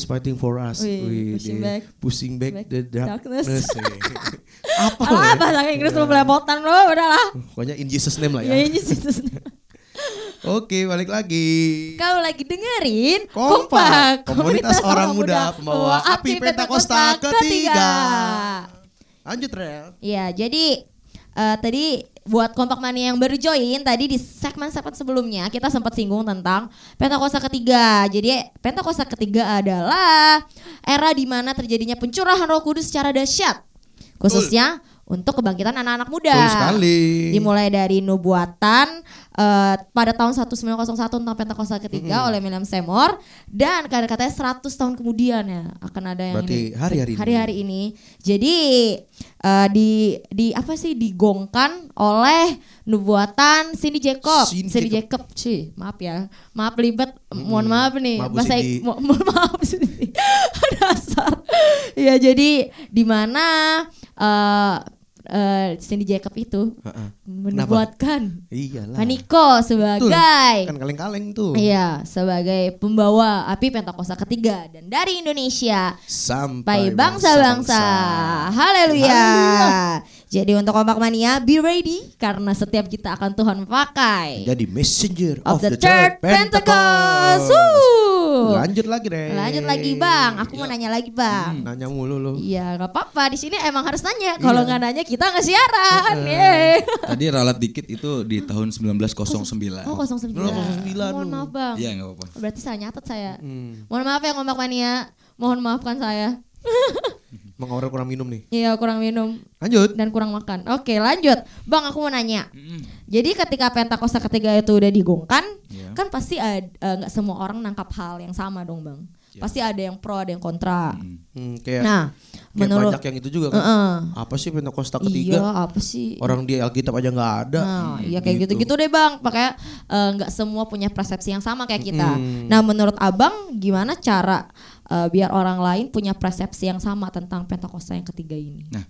Gadis fighting for us. Wih, Wih, pushing back- pushing back, back the darkness. darkness. Apa Alah, lah ya? bahasa Inggris lu belepotan lu, udahlah. Pokoknya in Jesus name lah Ya ya. ini situs. Oke, balik lagi. Kau lagi dengerin Kompak, komunitas orang muda pembawa api Pentakosta ketiga. Lanjut Rel. Iya, jadi eh, tadi buat kompak mania yang baru join tadi di segmen-segmen sebelumnya kita sempat singgung tentang Pentakosta ketiga. Jadi Pentakosta ketiga adalah era di mana terjadinya pencurahan Roh Kudus secara dahsyat. Khususnya untuk kebangkitan anak-anak muda. Betul sekali. Dimulai dari nubuatan eh, pada tahun 1901 tentang Pentakosta ketiga oleh William Seymour dan katanya 100 tahun kemudian ya akan ada yang Berarti ini- hari-hari ini. hari-hari ini. Jadi eh, di di apa sih digongkan oleh nubuatan Cindy Jacob. Cindy Cindy Jacob, sih, maaf ya. Maaf libet, mohon maaf nih. Maaf, Bahasa mo- mohon maaf Cindy. Dasar. Ya jadi di mana eh eh, Cindy Jacob itu Iyalah. Paniko Betul. sebagai Kan kaleng-kaleng tuh. Iya, sebagai pembawa api Pentakosta ketiga dan dari Indonesia Sampai sampai bangsa-bangsa. Haleluya. Jadi untuk kompak mania, be ready karena setiap kita akan Tuhan pakai Jadi messenger of the third Pentecost. Wuh. Lanjut lagi deh. Lanjut lagi bang, aku mau nanya lagi bang. Nanya mulu lu. Iya, nggak apa-apa. Di sini emang harus nanya. Kalau nggak nanya kita nggak siaran. Yeay. Tadi ralat dikit itu di tahun 1909. Oh 09. 09. Mohon maaf bang. Iya nggak apa-apa. Berarti saya nyatet saya. Mohon maaf ya kompak mania. Mohon maafkan saya. Mang Aurel kurang minum nih. Iya kurang minum Lanjut. dan kurang makan. Oke lanjut. Bang aku mau nanya. Jadi ketika Pentakosta ketiga itu udah digongkan, Iya. kan pasti eh, nggak semua orang nangkap hal yang sama dong bang. Pasti ada yang pro, ada yang kontra. Hmm, kayak, Nah, kayak menurut banyak yang itu juga kan. Heeh. Apa sih Pentakosta iya ketiga? apa sih? Orang di Alkitab aja nggak ada. Nah, iya kayak gitu-gitu deh bang. Makanya eh, nggak semua punya persepsi yang sama kayak kita. Hmm. Nah, menurut abang gimana cara eh, biar orang lain punya persepsi yang sama tentang Pentakosta yang ketiga ini? Nah,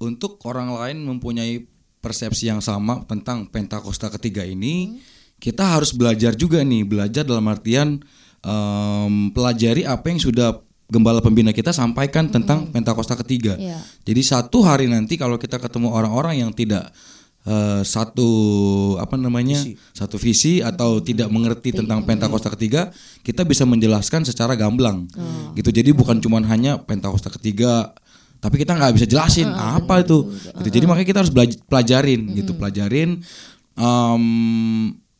untuk orang lain mempunyai persepsi yang sama tentang Pentakosta ketiga ini, kita harus belajar juga nih, belajar dalam artian em, pelajari apa yang sudah gembala pembina kita sampaikan tentang Pentakosta ketiga. Iya. Jadi satu hari nanti kalau kita ketemu orang-orang yang tidak eh, satu apa namanya satu visi atau tidak mengerti tentang Pentakosta ketiga, kita bisa menjelaskan secara gamblang. Gitu. Jadi bukan cuma hanya Pentakosta ketiga, tapi kita nggak bisa jelasin apa itu. Gitu. Jadi makanya kita harus pelajarin gitu, pelajarin em,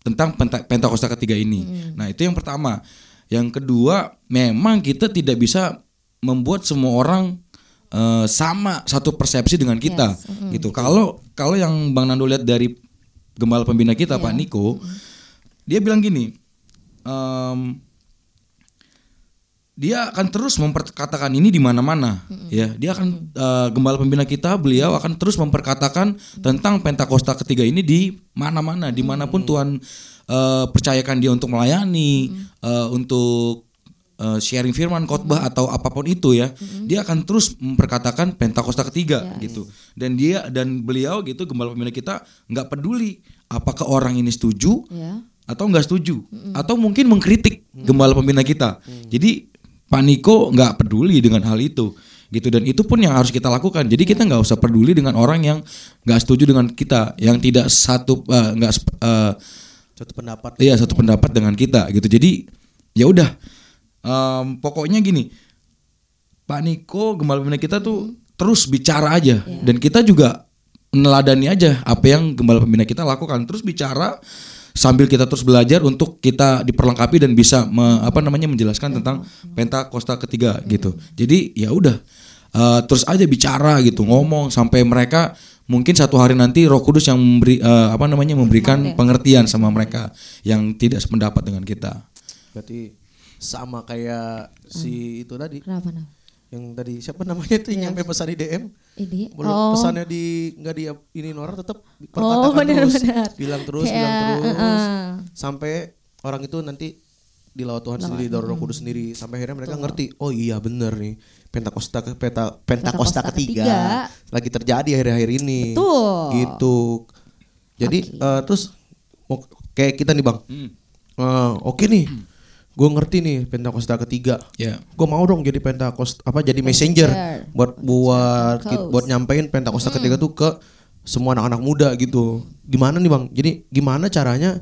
tentang Penta- Pentakosta ketiga ini. Nah itu yang pertama. Yang kedua, memang kita tidak bisa membuat semua orang eh, sama satu persepsi dengan kita, gitu. Kalau kalau yang Bang Nando lihat dari gembala pembina kita Pak Niko, dia bilang gini, em, dia akan terus memperkatakan ini di mana-mana ya. Dia akan eh, gembala pembina kita beliau akan terus memperkatakan tentang Pentakosta ketiga ini di mana-mana di mana pun Tuhan eh, percayakan dia untuk melayani eh, untuk eh, sharing firman khotbah atau apa pun itu ya dia akan terus memperkatakan Pentakosta ketiga gitu dan dia dan beliau gitu gembala pembina kita nggak peduli apakah orang ini setuju Ya. atau nggak setuju atau mungkin mengkritik gembala pembina kita. Jadi Pak Niko nggak peduli dengan hal itu gitu dan itu pun yang harus kita lakukan. Jadi kita nggak usah peduli dengan orang yang nggak setuju dengan kita, yang tidak satu eh, nggak sep- eh, Satu pendapat. iya satu pendapat dengan kita gitu. Jadi ya udah Em, pokoknya gini Pak Niko gembala pembina kita tuh terus bicara aja. Dan kita juga meneladani aja apa yang gembala pembina kita lakukan. Terus bicara sambil kita terus belajar untuk kita diperlengkapi dan bisa me- apa namanya menjelaskan tentang Pentakosta ketiga gitu. Jadi ya udah. Eh, terus aja bicara gitu ngomong sampai mereka mungkin satu hari nanti Roh Kudus yang memberi eh, apa namanya memberikan pengertian sama mereka yang tidak sependapat dengan kita. Berarti sama kayak si itu tadi. Kenapa nah? Yang tadi siapa namanya tuh yang nyampe pesan di DM? Ini Belum oh. pesannya di nggak di ini orang tetap Oh, perkatakan terus, benar-benar. bilang terus, Kayak, bilang terus, uh-uh. sampai orang itu nanti dilawat Tuhan sendiri, dari Roh Kudus sendiri sampai akhirnya mereka ngerti, oh iya bener nih. Pentakosta ke peta, Pentakosta Pentakosta ketiga, ketiga. lagi terjadi akhir-akhir ini. Betul. Gitu. Jadi eh, terus mau- kayak kita nih, Bang. Eh, oke nih. Gue ngerti nih Pentakosta ketiga. Ya. Gue mau dong jadi Pentakosta apa jadi messenger Messenger. buat buat Pentecost. buat nyampein Pentakosta ketiga tuh ke semua anak-anak muda gitu. Gimana nih bang? Jadi gimana caranya?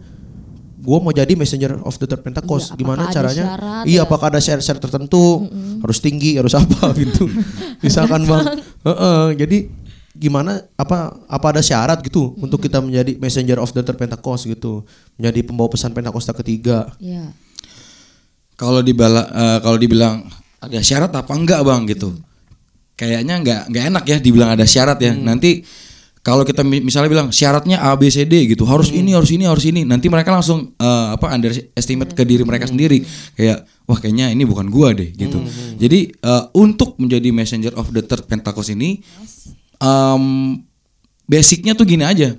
Gue mau jadi messenger of the third Pentecost. Iya, gimana caranya? syarat iya, ya? apakah ada syarat-syarat tertentu? Harus tinggi, harus apa gitu? Misalkan bang. Heeh, jadi gimana? Apa apa ada syarat gitu untuk kita menjadi messenger of the third Pentecost gitu? Menjadi pembawa pesan Pentakosta ketiga. Iya. Kalau dibala eh, kalau dibilang ada syarat apa enggak bang gitu, kayaknya enggak enggak enak ya dibilang ada syarat ya. Nanti kalau kita mi- misalnya bilang syaratnya A B C D gitu, harus ini harus ini harus ini, nanti mereka langsung eh, apa underestimate ke diri mereka sendiri, kayak wah kayaknya ini bukan gua deh gitu. Jadi eh, untuk menjadi messenger of the third Pentecost ini, em, basicnya tuh gini aja,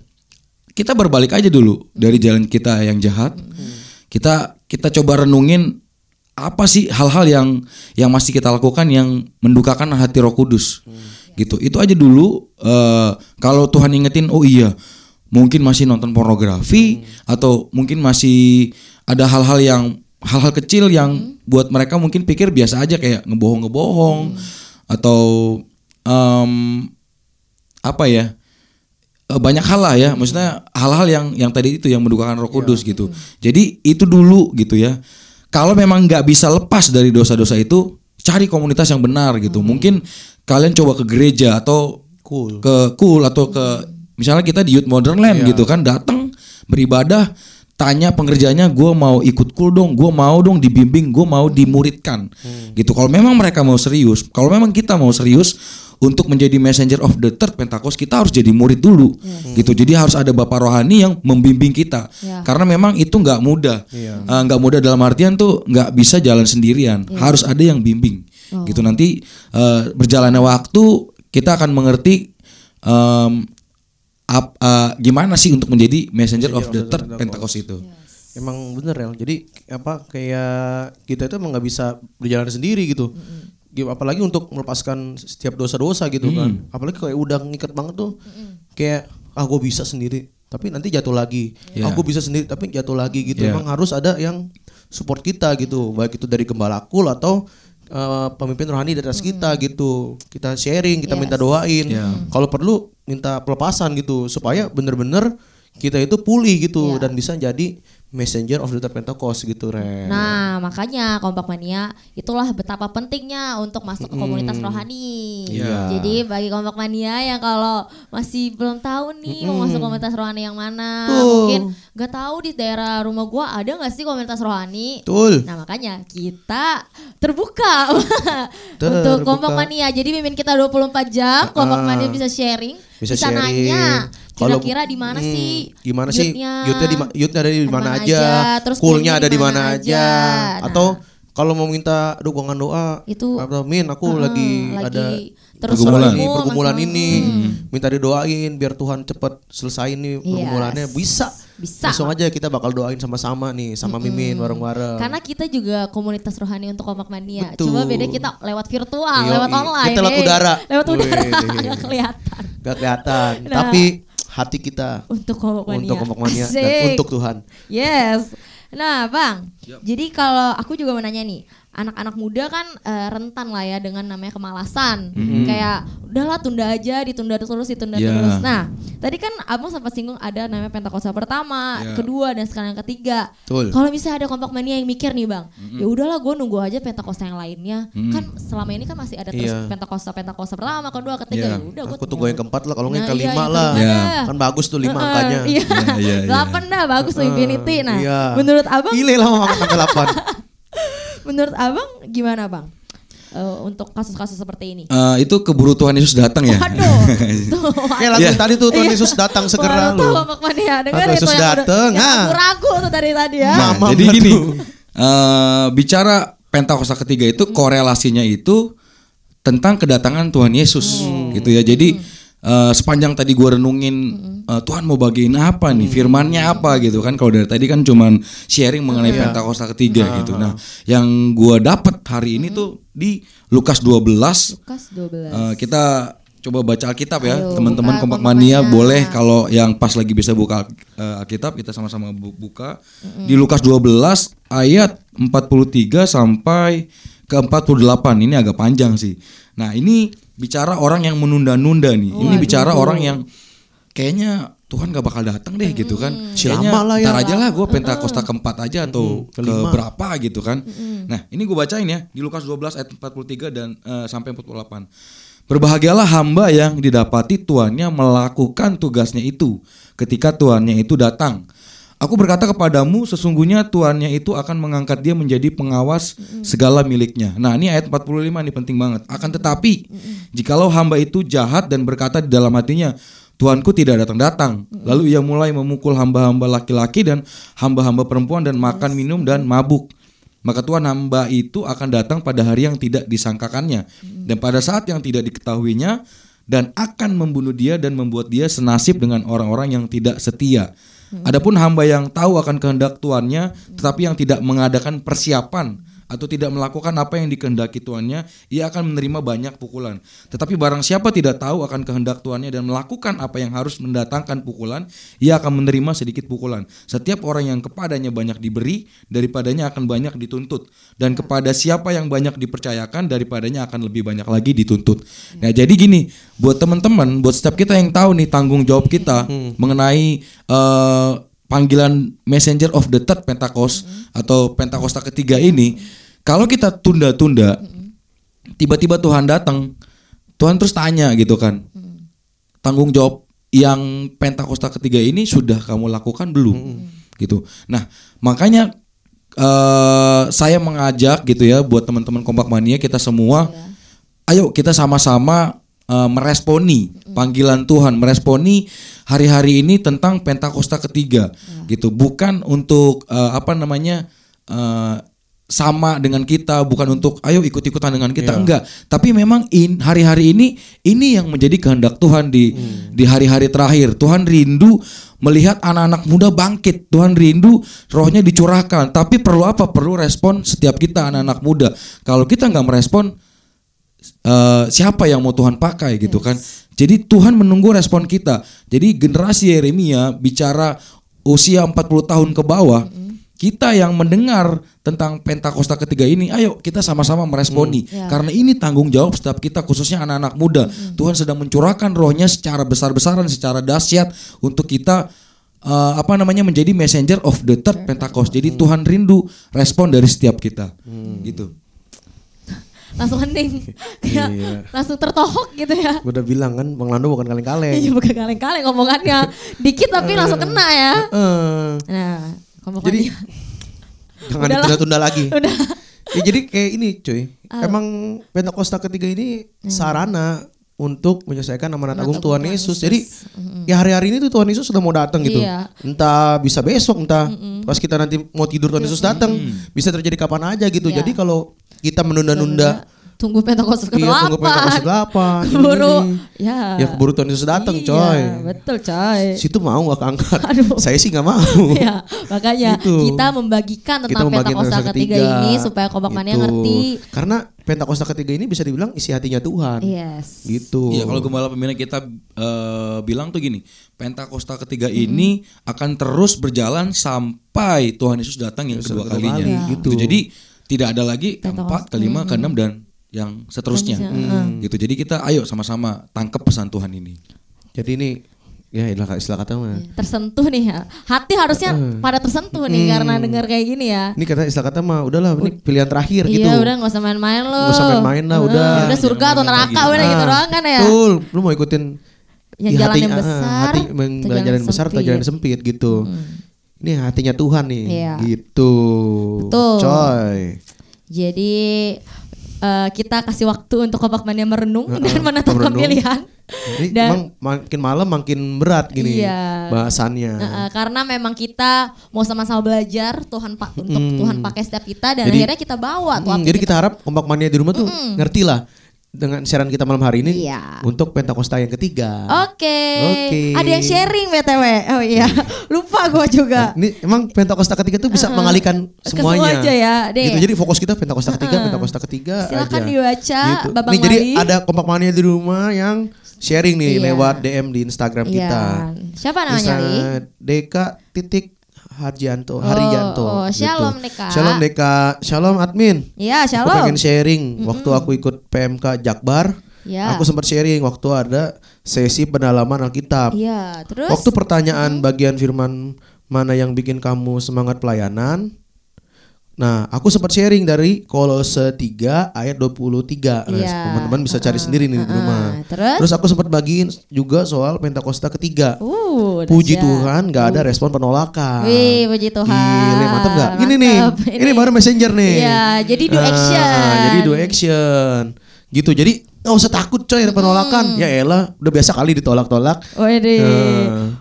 kita berbalik aja dulu dari jalan kita yang jahat. Kita kita coba renungin apa sih hal-hal yang yang masih kita lakukan yang mendukakan hati Roh Kudus. Gitu. Itu aja dulu eh, kalau Tuhan ingetin oh iya, mungkin masih nonton pornografi atau mungkin masih ada hal-hal yang hal-hal kecil yang buat mereka mungkin pikir biasa aja kayak ngebohong-ngebohong atau em, apa ya? Eh, banyak hal lah ya, maksudnya hal-hal yang yang tadi itu yang mendukakan Roh Kudus gitu. Jadi itu dulu gitu ya. Kalau memang nggak bisa lepas dari dosa-dosa itu, cari komunitas yang benar gitu. Mungkin kalian coba ke gereja atau Cool. ke cool atau ke misalnya kita di Youth Modern Land gitu kan, datang beribadah, tanya pengerjanya, gue mau ikut cool dong, gue mau dong dibimbing, gue mau dimuridkan, gitu. Kalau memang mereka mau serius, kalau memang kita mau serius untuk menjadi messenger of the third Pentecost, kita harus jadi murid dulu, gitu. Jadi harus ada bapak rohani yang membimbing kita, Ya. karena memang itu nggak mudah, Iya. Eh, nggak mudah dalam artian tuh nggak bisa jalan sendirian, harus ada yang bimbing, gitu. Nanti eh, berjalannya waktu kita akan mengerti em, ap- eh, gimana sih untuk menjadi messenger, of the third Pentecost itu. Emang bener ya. Jadi apa kayak kita itu emang nggak bisa berjalan sendiri gitu. Gi- Apalagi untuk melepaskan setiap dosa-dosa gitu kan. Apalagi kayak udah ngikat banget tuh. Kayak ah gue bisa sendiri. Tapi nanti jatuh lagi. Iya. Ah gue bisa sendiri tapi jatuh lagi gitu. Iya. Emang harus ada yang support kita gitu. Baik itu dari gembala kul atau eh, pemimpin rohani di atas kita gitu. Kita sharing, kita minta doain. Iya. Kalau perlu minta pelepasan gitu supaya bener-bener kita itu pulih gitu dan bisa jadi messenger of the Pentecost gitu Ren. Nah, makanya Kompak Mania itulah betapa pentingnya untuk masuk ke komunitas rohani. Iya. Jadi bagi Kompak Mania yang kalau masih belum tahu nih mau masuk komunitas rohani yang mana, Tuh. mungkin nggak tahu di daerah rumah gua ada nggak sih komunitas rohani? Betul. Nah makanya kita terbuka untuk. Kompak Mania. Jadi mimpin kita 24 jam, Kompak Ah. Mania bisa sharing, Bisa bisa, sharing. nanya. Kalau- Kira-kira di mana Hmm, sih? Gimana sih? youth-nya? Youthnya di youthnya ada di mana Mana aja, aja, terus coolnya ada di mana aja. aja. Nah. Atau kalau mau minta dukungan doa, Itu- atau min aku Heeh, lagi, lagi ada terus pergumulan ini, pergumulan masalah. ini, Hmm. minta didoain biar Tuhan cepat selesai nih Yes. pergumulannya. Bisa. Bisa. Langsung aja kita bakal doain sama-sama nih, sama Mimin bareng-bareng. Karena kita juga komunitas rohani untuk Kompak Mania. Betul. Cuma beda kita lewat virtual, Yoi. lewat online. Kita lewat udara. Lewat udara. Nggak kelihatan. Gak kelihatan, Nah. tapi hati kita Untuk Mania. untuk kelompok mania dan untuk Tuhan. Yes. Nah, Bang. Jadi kalau aku juga mau nanya nih, anak-anak muda kan eh, rentan lah ya dengan namanya kemalasan. Kayak udahlah tunda aja, ditunda terus, ditunda Ya. terus. Nah, tadi kan Abang sempat singgung ada namanya Pentakosta pertama, Ya. kedua dan sekarang ketiga. Kalau misalnya ada kompak mania yang mikir nih, Bang. Ya udahlah gue nunggu aja Pentakosta yang lainnya. Kan selama ini kan masih ada terus Iya. Pentakosta Pentakosta pertama, kedua, ketiga. Iya. Ya udah gue Aku tunggu yang keempat lah, kalau nggak yang Nah, iya, kelima yang lah. kelima Ya. dah. Kan bagus tuh lima Heeh, angkanya. Iya. Iya, iya, iya. Delapan dah bagus tuh Infinity. Nah, Iya. menurut abang, Gile lah sampai 8. menurut abang gimana bang Eh, untuk kasus-kasus seperti ini? Eh, itu keburu Tuhan Yesus datang ya. Waduh, tuh. Kayak lagu Iya. tadi tuh Tuhan Iya. Yesus datang segera lu. Tuhan itu Yesus yang udah- dateng, yang ah. ragu-ragu tuh dari tadi ya. Nah, Mama jadi gini, eh, bicara Pentakosta ketiga itu korelasinya itu tentang kedatangan Tuhan Yesus, gitu ya. Jadi eh, sepanjang tadi gua renungin eh, Tuhan mau bagiin apa nih, firmannya apa gitu kan. Kalau dari tadi kan cuman sharing mengenai Pentakosta ketiga gitu. Nah, yang gua dapat hari ini tuh di Lukas 12 Lukas 12. Eh, kita coba baca Alkitab ya, teman-teman kompak mania boleh kalau yang pas lagi bisa buka eh, Alkitab kita sama-sama bu- buka. Di Lukas 12 ayat 43 sampai ke 48 ini agak panjang sih. Nah ini bicara orang yang menunda-nunda nih, ini bicara orang yang kayaknya Tuhan gak bakal datang deh gitu kan. Kayaknya lama lah ya. ntar aja lah gue pentakosta keempat aja atau ke berapa gitu kan. Nah ini gue bacain ya di Lukas 12 ayat 43 dan eh, sampai 48. Berbahagialah hamba yang didapati tuannya melakukan tugasnya itu ketika tuannya itu datang. Aku berkata kepadamu sesungguhnya tuannya itu akan mengangkat dia menjadi pengawas segala miliknya. Nah, ini ayat 45 ini penting banget. Akan tetapi jikalau hamba itu jahat dan berkata di dalam hatinya, Tuanku tidak datang-datang. Lalu ia mulai memukul hamba-hamba laki-laki dan hamba-hamba perempuan dan makan minum dan mabuk. Maka Tuhan hamba itu akan datang pada hari yang tidak disangkakannya dan pada saat yang tidak diketahuinya dan akan membunuh dia dan membuat dia senasib dengan orang-orang yang tidak setia. Adapun hamba yang tahu akan kehendak tuannya tetapi yang tidak mengadakan persiapan atau tidak melakukan apa yang dikehendaki tuannya, ia akan menerima banyak pukulan. Tetapi barang siapa tidak tahu akan kehendak tuannya dan melakukan apa yang harus mendatangkan pukulan, ia akan menerima sedikit pukulan. Setiap orang yang kepadanya banyak diberi, daripadanya akan banyak dituntut. Dan kepada siapa yang banyak dipercayakan, daripadanya akan lebih banyak lagi dituntut. Nah, jadi gini, buat teman-teman, buat setiap kita yang tahu nih tanggung jawab kita mengenai eh, panggilan Messenger of the Third Pentecost atau Pentakosta ketiga ini, kalau kita tunda-tunda, tiba-tiba Tuhan datang, Tuhan terus tanya gitu kan, tanggung jawab yang Pentakosta ketiga ini sudah kamu lakukan belum? Gitu. Nah, makanya eh, saya mengajak gitu ya buat teman-teman kompak mania kita semua, ayo kita sama-sama eh, meresponi panggilan Tuhan, meresponi hari-hari ini tentang Pentakosta ketiga, gitu. Bukan untuk eh, apa namanya eh, sama dengan kita, bukan untuk ayo ikut-ikutan dengan kita, enggak. Tapi memang in hari-hari ini ini yang menjadi kehendak Tuhan di di hari-hari terakhir. Tuhan rindu melihat anak-anak muda bangkit. Tuhan rindu rohnya dicurahkan. Tapi perlu apa? Perlu respon setiap kita anak-anak muda. Kalau kita nggak merespon eh, siapa yang mau Tuhan pakai gitu kan. Jadi Tuhan menunggu respon kita. Jadi generasi Yeremia bicara usia 40 tahun ke bawah, kita yang mendengar tentang Pentakosta ketiga ini, ayo kita sama-sama meresponi. Ya. Karena ini tanggung jawab setiap kita khususnya anak-anak muda. Tuhan sedang mencurahkan rohnya secara besar-besaran, secara dahsyat untuk kita eh, apa namanya menjadi messenger of the third Pentecost. Jadi Tuhan rindu respon dari setiap kita. Gitu. langsung hening. Kayak Iya. langsung tertohok gitu ya. Gue udah bilang kan Bang Lando bukan kaleng-kaleng. Iya bukan kaleng-kaleng ngomongannya. Dikit tapi langsung kena ya. Nah, kompak Jadi- jangan ditunda-tunda lagi. Udah. Ya jadi kayak ini cuy. Ah. Emang Pentakosta ketiga ini sarana untuk menyelesaikan amanat agung Tuhan Yesus. Yesus. Jadi ya hari-hari ini tuh Tuhan Yesus sudah mau datang gitu. Iya. Entah bisa besok, entah pas kita nanti mau tidur Tuhan Yesus datang, bisa terjadi kapan aja gitu. Iya. Jadi kalau kita menunda-nunda Tunggu Pentakosta ke Iya tunggu Pentakosta delapan. ini, Keburu. ini. Ya. Ya keburu Tuhan Yesus datang Iya, coy. betul coy. Situ mau gak keangkat? Aduh. Saya sih gak mau. ya, makanya Gitu. kita membagikan Kita tentang membagikan Pentakosta ketiga, ini supaya kompak mania Gitu. ngerti. Karena Pentakosta ketiga ini bisa dibilang isi hatinya Tuhan. Yes. Gitu. Iya kalau gembala pembina kita eh, bilang tuh gini, Pentakosta ketiga ini akan terus berjalan sampai Tuhan Yesus datang yang kedua kedua kalinya. kali, gitu. gitu. Jadi tidak ada lagi keempat, kelima, keenam dan yang seterusnya. Seterusnya, Gitu. Jadi kita ayo sama-sama tangkap pesan Tuhan ini. Jadi ini ya istilah, istilah kata mah. Tersentuh nih ya. Hati harusnya pada tersentuh nih karena dengar kayak gini ya. Ini kata istilah kata mah udahlah ini pilihan terakhir gitu. Iya udah gak usah main-main lo. Nggak usah main-main lah, udah. Udah surga atau neraka udah Ah, gitu doang kan ya. Betul, lu mau ikutin Yang di jalan yang hatinya, ah, besar hati atau jalan besar atau jalan sempit. gitu. Ini hatinya Tuhan nih, Iya. gitu. Betul. Coy. Jadi eh, kita kasih waktu untuk kompak mania merenung dan Heeh, menetapkan merenung. pilihan. Jadi Dan- emang makin malam makin berat gini Iya. bahasannya. Nah, eh, karena memang kita mau sama-sama belajar Tuhan pak untuk Tuhan pakai setiap kita dan Jadi- akhirnya kita bawa tuh Hmm, jadi kita. kita harap kompak mania di rumah tuh ngerti lah dengan siaran kita malam hari ini Iya. untuk Pentakosta yang ketiga. Oke. Oke. Ada yang sharing BTW. Oh iya. Lupa gua juga. Ini emang Pentakosta ketiga tuh bisa mengalihkan Ke semua semuanya. aja ya, deh. Gitu. Jadi fokus kita Pentakosta ketiga, Pentakosta ketiga Silakan aja. dibaca, Gitu. Babang Nih jadi ada kompak mania di rumah yang sharing nih Iya. lewat DM di Instagram Iya. kita. Siapa namanya, Deka titik Harjanto, Haryanto. oh, gitu. shalom, Deka. Shalom Deka, shalom admin. Iya, Aku shalom. pengen sharing waktu aku ikut PMK Jakbar. Ya. Aku sempat sharing waktu ada sesi pendalaman Alkitab. Iya, terus Waktu pertanyaan bagian firman mana yang bikin kamu semangat pelayanan? Nah, aku sempat sharing dari Kolose 3 ayat 23. Nah, Iya. teman-teman bisa cari sendiri nih di Uh-uh. rumah. Terus? aku sempat bagiin juga soal Pentakosta ketiga. Uh, Puji. Tuhan nggak ada respon penolakan. Wih, puji Tuhan. Gile, mantap nggak? Ini nih, Mantap. ini, baru messenger nih. Iya, jadi do Ah, action. jadi do action. Gitu. Jadi nggak usah takut coy ada penolakan. Ya elah, udah biasa kali ditolak-tolak. Eh.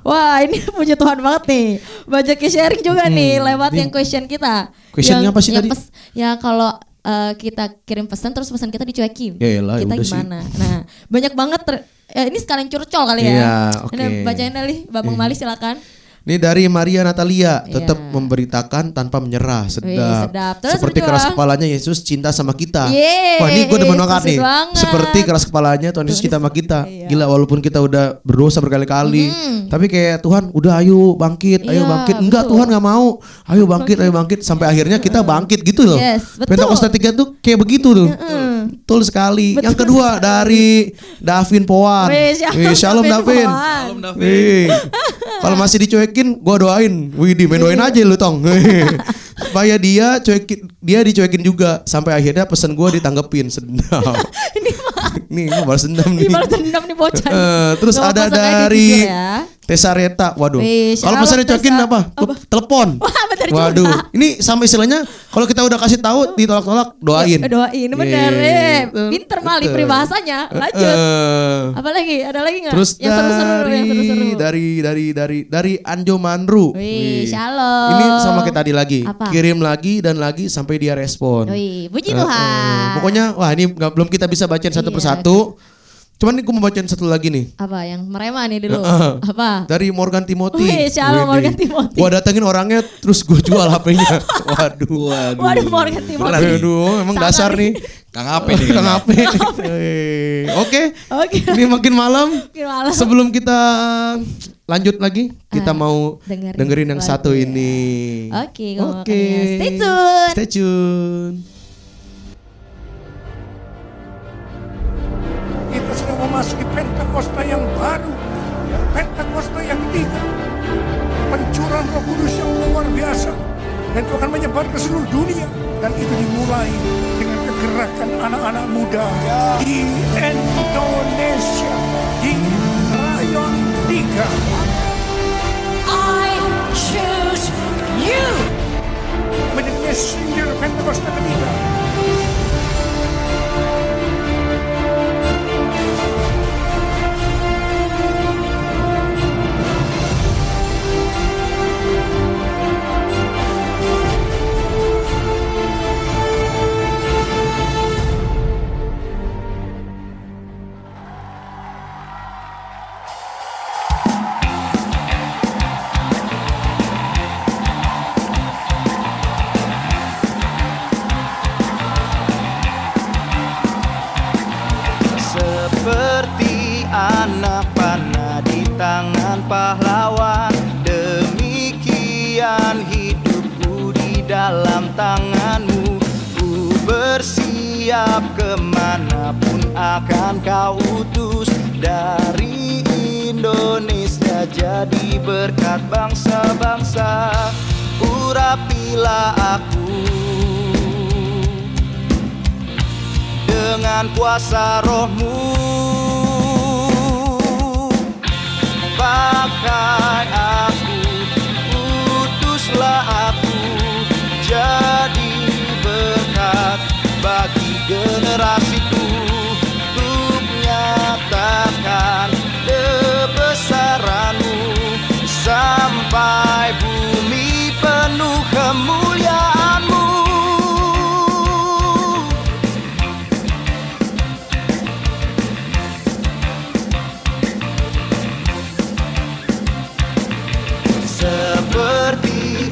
Wah, ini puji Tuhan banget nih. Banyak yang sharing juga nih lewat Hmm. Ini- yang question kita. Questionnya Yang- apa sih yang tadi? pes- ya kalau eh, kita kirim pesan terus pesan kita dicuekin. Ya elah, kita udah sih. gimana? Nah, banyak banget ter- eh, ini sekalian curcol kali ya. Iya, oke. Ini bacain kali, Babang Mali silakan. Ini dari Maria Natalia, tetap Iya. memberitakan tanpa menyerah, sedap. Wih, sedap. Terus Seperti berjuang. keras kepalanya Yesus cinta sama kita. Yeay, Wah ini gue demen banget nih. banget. Seperti keras kepalanya Tuhan Yesus cinta sama kita. Iya. Gila walaupun kita udah berdosa berkali-kali, tapi kayak Tuhan udah ayo bangkit, ayo Iya, bangkit. Enggak betul. Tuhan nggak mau. Ayo bangkit, ayo bangkit. Sampai akhirnya kita bangkit gitu loh. Yes, betul. Pentakosta tiga tuh kayak begitu tuh. Betul sekali. Yang kedua dari Davin Poan. Wih, shalom, Wih, shalom Davin Davin. Shalom David. Wih, kalau masih dicuekin, gua doain. Wih, di main doain aja lu tong. Supaya dia cuekin, dia dicuekin juga sampai akhirnya pesan gua ditanggepin sedap. ini mah nih, gua balas dendam nih. ini balas dendam nih bocah. Eh, terus ada dari ya. Tesareta. Waduh. Kalau cuekin Tesa. apa? Apa? Telepon. Wah, bener juga. Waduh. Ini sama istilahnya kalau kita udah kasih tahu ditolak-tolak doain. Ya, doain bener. Yeay. Eh, pinter Mali peribahasanya. Lanjut. Eh, Apa lagi? Ada lagi nggak? Terus yang seru-seru, dari, yang seru-seru. dari dari dari dari Anjo Manru. Wih, shalom. Ini sama kayak tadi lagi. Apa? Kirim lagi dan lagi sampai dia respon. Wih, puji Eh, Tuhan. eh, pokoknya wah ini nggak belum kita bisa bacain satu Iya. persatu. Cuman nih gue mau bacain satu lagi nih. apa yang merema nih dulu? Heeh. Apa? Dari Morgan Timothy. Wih, Widih. Morgan Timothy. Gua datengin orangnya terus gue jual HP-nya. Waduh. Waduh. Waduh, Morgan Timothy. Aduh, emang Sangat dasar nih. Kang Ape nih. Kang Ape. Oke. Oke. Ini makin malam. Makin malam. Sebelum kita lanjut lagi, kita Ah, mau dengerin dengerin, yang satu ya. ini. Oke, kalau makanya stay tune. Stay tune. Kita sudah memasuki Pentakosta yang baru. Pentakosta yang ketiga. Pencurahan roh kudus yang luar biasa. Dan itu akan menyebar ke seluruh dunia. Dan itu dimulai dengan kegerakan anak-anak muda di Indonesia. Di Rayon 3. I choose you. Menjadi single Pentakosta ketiga. Kau utus Dari Indonesia jadi berkat bangsa-bangsa. Urapilah aku dengan kuasa rohmu. Pakai aku,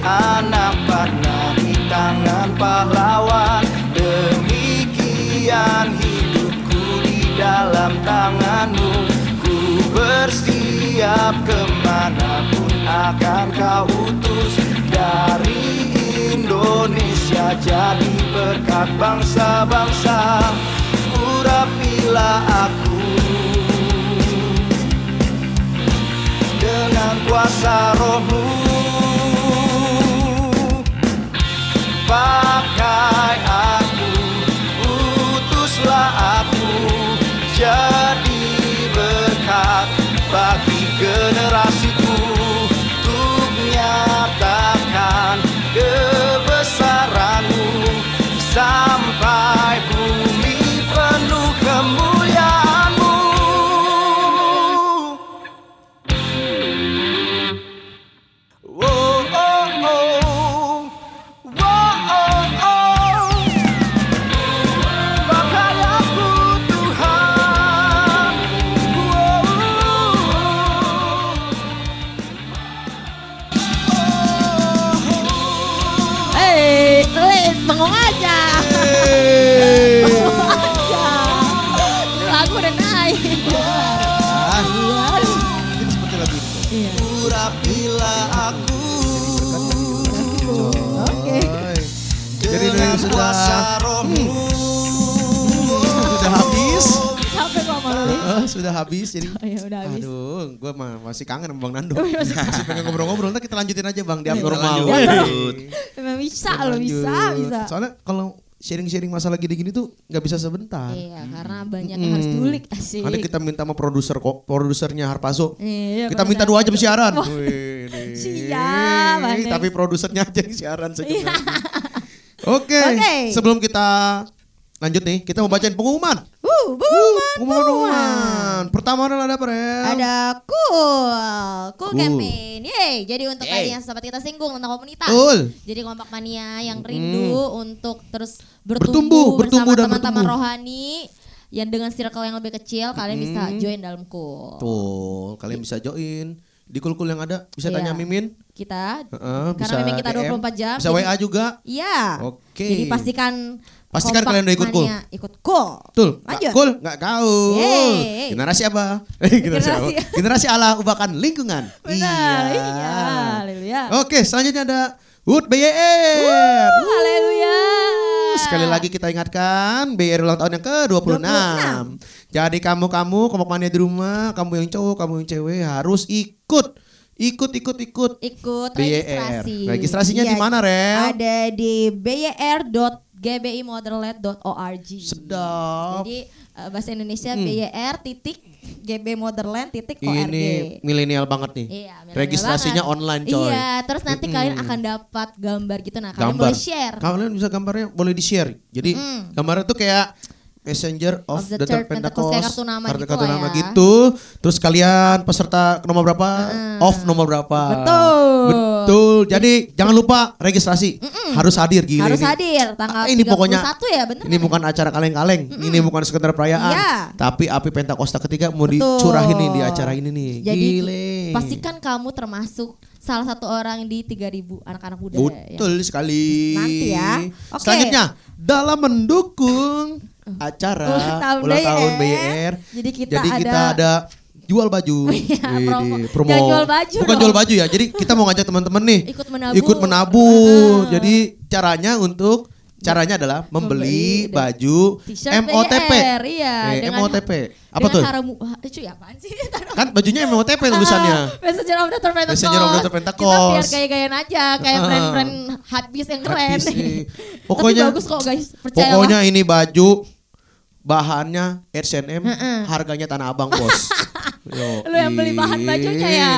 anak panah di tangan pahlawan. Demikian hidupku di dalam tanganmu. Ku bersiap ke mana pun akan kau utus. Dari Indonesia jadi berkat bangsa-bangsa. Urapilah aku. Dengan kuasa rohmu. Pakai aku, utuslah aku Jadi berkat bagi generasiku. Untuk nyatakan kebesaranmu Sampai sudah habis jadi Oh, ya udah habis. Aduh, gue masih kangen sama Bang Nando. Oh, iya, masih masih pengen ngobrol-ngobrol. Ntar kita lanjutin aja Bang di abnormal. Wih. Memang bisa lo, bisa, bisa. Soalnya kalau sharing-sharing masalah gini-gini tuh nggak bisa sebentar. Iya, karena banyak yang harus diulik asik. Nanti kita minta sama produser kok, produsernya Harpaso. Iya, kita minta dua jam siaran. Siap. Tapi produsernya aja yang siaran sejam Iya. Oke, Oke. sebelum kita lanjut nih, kita mau bacain pengumuman. Uh, pengumuman. Pertama adalah ada apa, Rel? Ada cool, cool Cool. campaign. Yeay, jadi untuk tadi yang sempat kita singgung tentang komunitas. Betul. Jadi kompak mania yang rindu untuk terus Bertumbuh, bertumbuh, bertumbuh bersama dan teman-teman rohani yang dengan circle yang lebih kecil kalian bisa join dalam cool. Tuh, kalian bisa join di kul-kul yang ada. Bisa Iya. tanya Mimin. Kita Heeh, karena bisa memang kita DM, 24 jam. Bisa jadi- WA juga. Iya. Oke. Jadi pastikan Pastikan kalian udah ikut cool. Ikut cool. Betul. Lanjut. Cool, nggak gaul. Yeay. Generasi apa? Generasi, apa? Generasi Allah ubakan lingkungan. Benar. Iya. Haleluya. Oke, selanjutnya ada Wood BYR. Uh, Haleluya. Sekali lagi kita ingatkan BYR ulang tahun yang ke-26. 26. Jadi kamu-kamu kompak mania di rumah, kamu yang cowok, kamu yang cewek harus ikut. Ikut ikut ikut. Ikut BYR. registrasi. Registrasinya Iya, di mana, Rel? Ada di byr.gbimotherland.org. Sedap. Jadi eh, bahasa Indonesia byr titik gbmotherland titik org. Ini milenial banget nih. Iya, Registrasinya banget. online, coy. Iya, terus nanti kalian akan dapat gambar gitu. Nah, kalian gambar. boleh share. Kalian bisa gambarnya boleh di share. Jadi gambarnya tuh kayak Messenger of, Of the the, Third Pentecost, Pentecost, kayak kartu nama kartu, gitu kartu nama ya. gitu. Terus kalian peserta nomor berapa, off nomor berapa. Betul. Betul. Jadi jangan lupa registrasi. Harus hadir gila Harus ini. hadir tanggal Ah, ini pokoknya 31 ya, bener Ini kan? bukan acara kaleng-kaleng, ini bukan sekedar perayaan, Iya. tapi api Pentakosta ketiga mau Betul. dicurahin nih di acara ini nih. Jadi Gile. pastikan kamu termasuk salah satu orang di 3000 anak-anak muda ya. Betul sekali. Nanti ya. Oke. Selanjutnya dalam mendukung acara Ulang tahun ulang tahun BYR. BYR. Jadi kita Jadi kita ada- ada jual baju. Iya, promo. Jangan jual baju Bukan dong. jual baju ya. Jadi kita mau ngajak teman-teman nih Ikut menabung. ikut menabung. Ah. Jadi caranya untuk caranya adalah membeli Membeli baju MOTP. BYR, iya, Eh, dengan- MOTP. Apa tuh? haramu, cuy apaan sih? Kan bajunya MOTP tulisannya. Messenger of the Third Pentecost. Messenger of the Third Kita biar gaya-gayaan aja, kayak Ah. brand-brand habis yang keren. Habis nih. Tapi Pokoknya bagus kok guys, percaya Pokoknya ini baju bahannya H&M, harganya Tanah Abang, Bos. Yo, Lu yang beli bahan bajunya ya.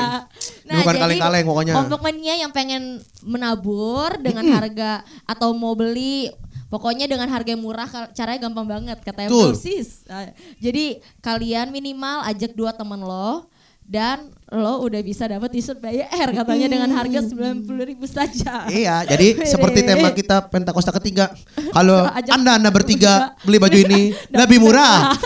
Ini bukan kaleng-kaleng pokoknya. Mania yang pengen menabur dengan harga atau mau beli Pokoknya dengan harga yang murah caranya gampang banget katanya persis. Nah, Jadi kalian minimal ajak dua temen lo dan lo udah bisa dapat t-shirt BYR katanya dengan harga 90.000 ribu saja. Iya, jadi seperti tema kita Pentakosta ketiga. Kalau Ajak Anda Anda bertiga beli baju ini lebih murah.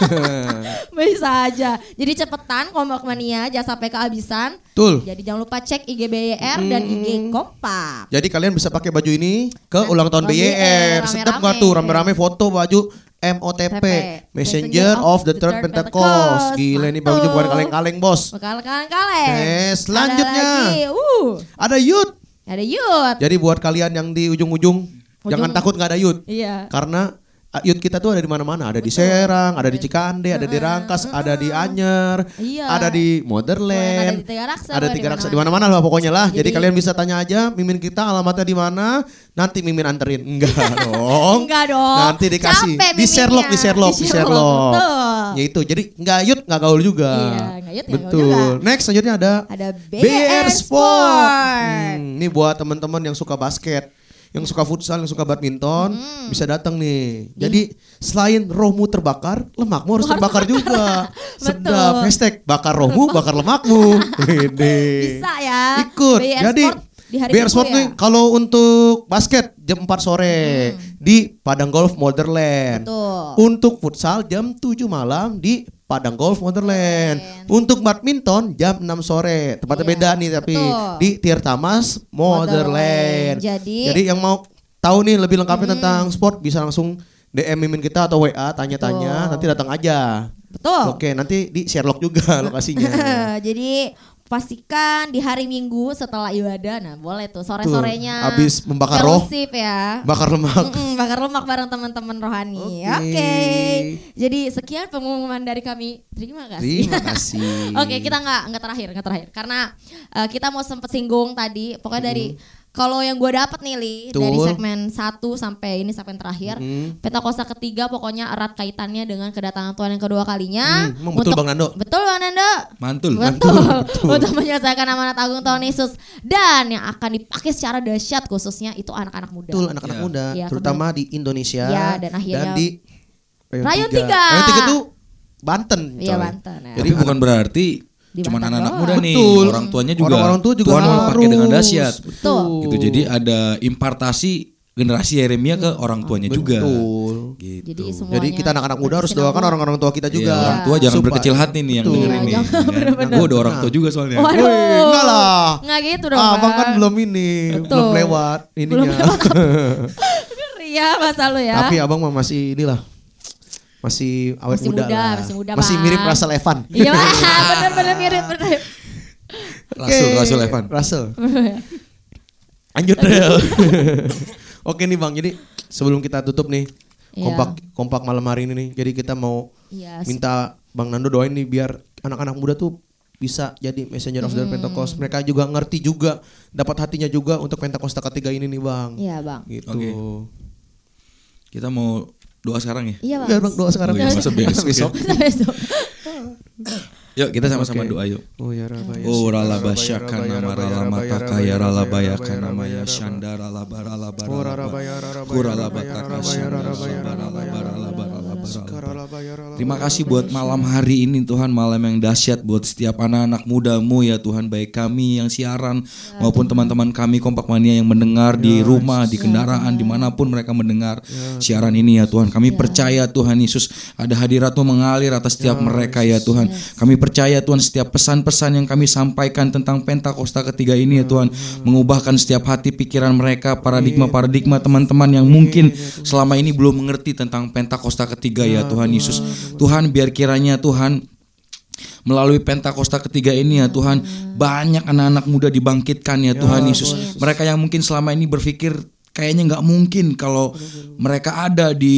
Bisa aja. Jadi cepetan kompak mania jangan sampai kehabisan. Betul. Jadi jangan lupa cek IG BYR dan IG Kompak. Jadi kalian bisa pakai baju ini ke Nah, ulang tahun BYR, BYR. Sedap rame-rame. gak tuh rame-rame foto baju MOTP, TP, Messenger of the Third Pentecost. Gila ini baju bukan kaleng-kaleng bos. Bakal kaleng-kaleng. Eh, selanjutnya. Ada. Uh, Ada youth. ada youth. Jadi buat kalian yang di ujung-ujung, jangan takut nggak ada youth. Iya. Karena youth kita tuh ada di mana-mana, ada di Serang, ada di Cikande, ada di Rangkas, ada di Anyer, Iya. ada di Ada Motherland, di Tiga Raksa, ada pokoknya tiga di raksa di mana-mana. lah pokoknya lah. Jadi, Jadi- kalian bisa tanya aja Mimin kita alamatnya di mana, nanti Mimin anterin. Enggak dong. Enggak dong. Nanti dikasih Capek di Sherlock, di. Sherlock, Di di Sherlock. Ya itu. Jadi enggak youth, enggak gaul juga. Iya, nggak nggak Betul. juga. Next selanjutnya ada Ada BR BR Sport. Sport. Hmm, ini buat teman-teman yang suka basket, yang suka futsal, yang suka badminton, Hmm. bisa datang nih. Jadi selain rohmu terbakar, lemakmu harus terbakar juga. Sedap. Hashtag bakar rohmu, bakar lemakmu. Bisa ya. Ikut. BR Jadi Sport di hari BR Minggu Sport ya? Hmm. nih kalau untuk basket jam 4 sore di Padang Golf Motherland. Betul. Untuk futsal jam 7 malam di Padang Golf Wonderland. Untuk badminton jam 6 sore. Tempatnya Iya, beda nih tapi betul. di Tirtamas Motherland. Motherland. Jadi- Jadi yang mau tahu nih lebih lengkapnya Hmm. tentang sport bisa langsung DM mimin kita atau WA tanya-tanya nanti datang aja. Betul. Oke, nanti di Sherlock juga lokasinya. Jadi pastikan di hari Minggu setelah ibadah, nah boleh tuh sore-sorenya. Tuh, habis membakar roh. ya. Bakar lemak. Mm-mm, bakar lemak bareng teman-teman rohani. Oke. Oke. Jadi sekian pengumuman dari kami. Terima kasih. Terima kasih. Oke, kita nggak nggak terakhir, nggak terakhir. Karena eh, kita mau sempet singgung tadi, pokoknya dari kalau yang gue dapet nih Li, dari Betul. segmen 1 sampai ini segmen terakhir, Mm. Pentakosta ketiga pokoknya erat kaitannya dengan kedatangan Tuhan yang kedua kalinya. Hmm, emang betul Bang Nando? Betul Bang Nando. Mantul. Betul. Untuk menyelesaikan amanat agung Tuhan Yesus dan yang akan dipakai secara dahsyat khususnya itu anak-anak muda. Betul anak-anak Ya. muda, Iya, terutama di Indonesia Ya, dan akhirnya- di Rayon tiga. Rayon tiga tuh Banten. Iya. Banten, ya. Tapi bukan berarti cuman anak-anak muda nih, Betul. orang tuanya juga. Orang-orang tua juga Tuhan mau pakai dengan harus. dahsyat. Betul. Gitu. Jadi ada impartasi generasi Yeremia ke orang tuanya juga. Betul. Gitu. Jadi semuanya Jadi kita anak-anak muda harus doakan orang-orang tua kita Iya, juga. orang tua jangan Supaya- berkecil hati nih yang dengerin nih. Bener-bener. Gue ada orang tua juga soalnya. Waduh. Wih, enggak lah. Nggak gitu dong. Ah, abang Bang. kan belum ini, Betul. belum lewat ininya. Belum lewat Ngeri ya masa lu ya. Tapi abang mah masih inilah. Masih awet Masih muda, muda, lah. masih muda, Masih Bang. mirip Russell Evan. Iya, bener-bener mirip bener. Rasul, Oke, Rasul Evan. Russell. Lanjut. Oke nih Bang, jadi sebelum kita tutup nih Iya. kompak kompak malam hari ini nih. Jadi kita mau Iya, minta Bang Nando doain nih biar anak-anak muda tuh bisa jadi messenger of the Pentecost. Mereka juga ngerti juga, dapat hatinya juga untuk Pentakosta ketiga ini nih Bang. Iya, Bang. Gitu. Oke. Kita mau doa sekarang ya? Iya, Bang. Bang doa sekarang. Oh iya, masa besok ya? Besok. Yuk kita sama-sama Oke. doa yuk. Oh ya Rabba ya. Oh rala Rabba, ya basyaka Rabba, ya nama Rabba, ya rala ya ya ya nama ya ya shanda rala bara rala bara Oh, Rabba, ya bara. Rabba, Kurala ya Rabba, ya bataka Rabba, ya ya bara ya bara Terima kasih buat malam hari ini Tuhan. Malam yang dahsyat buat setiap anak-anak mudamu ya Tuhan. Baik kami yang siaran maupun teman-teman kami kompak mania yang mendengar di rumah di kendaraan di mana pun mereka mendengar siaran ini ya Tuhan. Kami percaya Tuhan Yesus ada hadiratmu mengalir atas setiap mereka ya Tuhan. Kami percaya Tuhan setiap pesan-pesan yang kami sampaikan tentang Pentakosta ketiga ini ya Tuhan mengubahkan setiap hati pikiran mereka paradigma-paradigma teman-teman yang mungkin selama ini belum mengerti tentang Pentakosta ketiga ya Tuhan Yesus. Tuhan biar kiranya Tuhan melalui Pentakosta ketiga ini ya Tuhan banyak anak-anak muda dibangkitkan ya Tuhan Yesus. Mereka yang mungkin selama ini berpikir kayaknya nggak mungkin kalau mereka ada di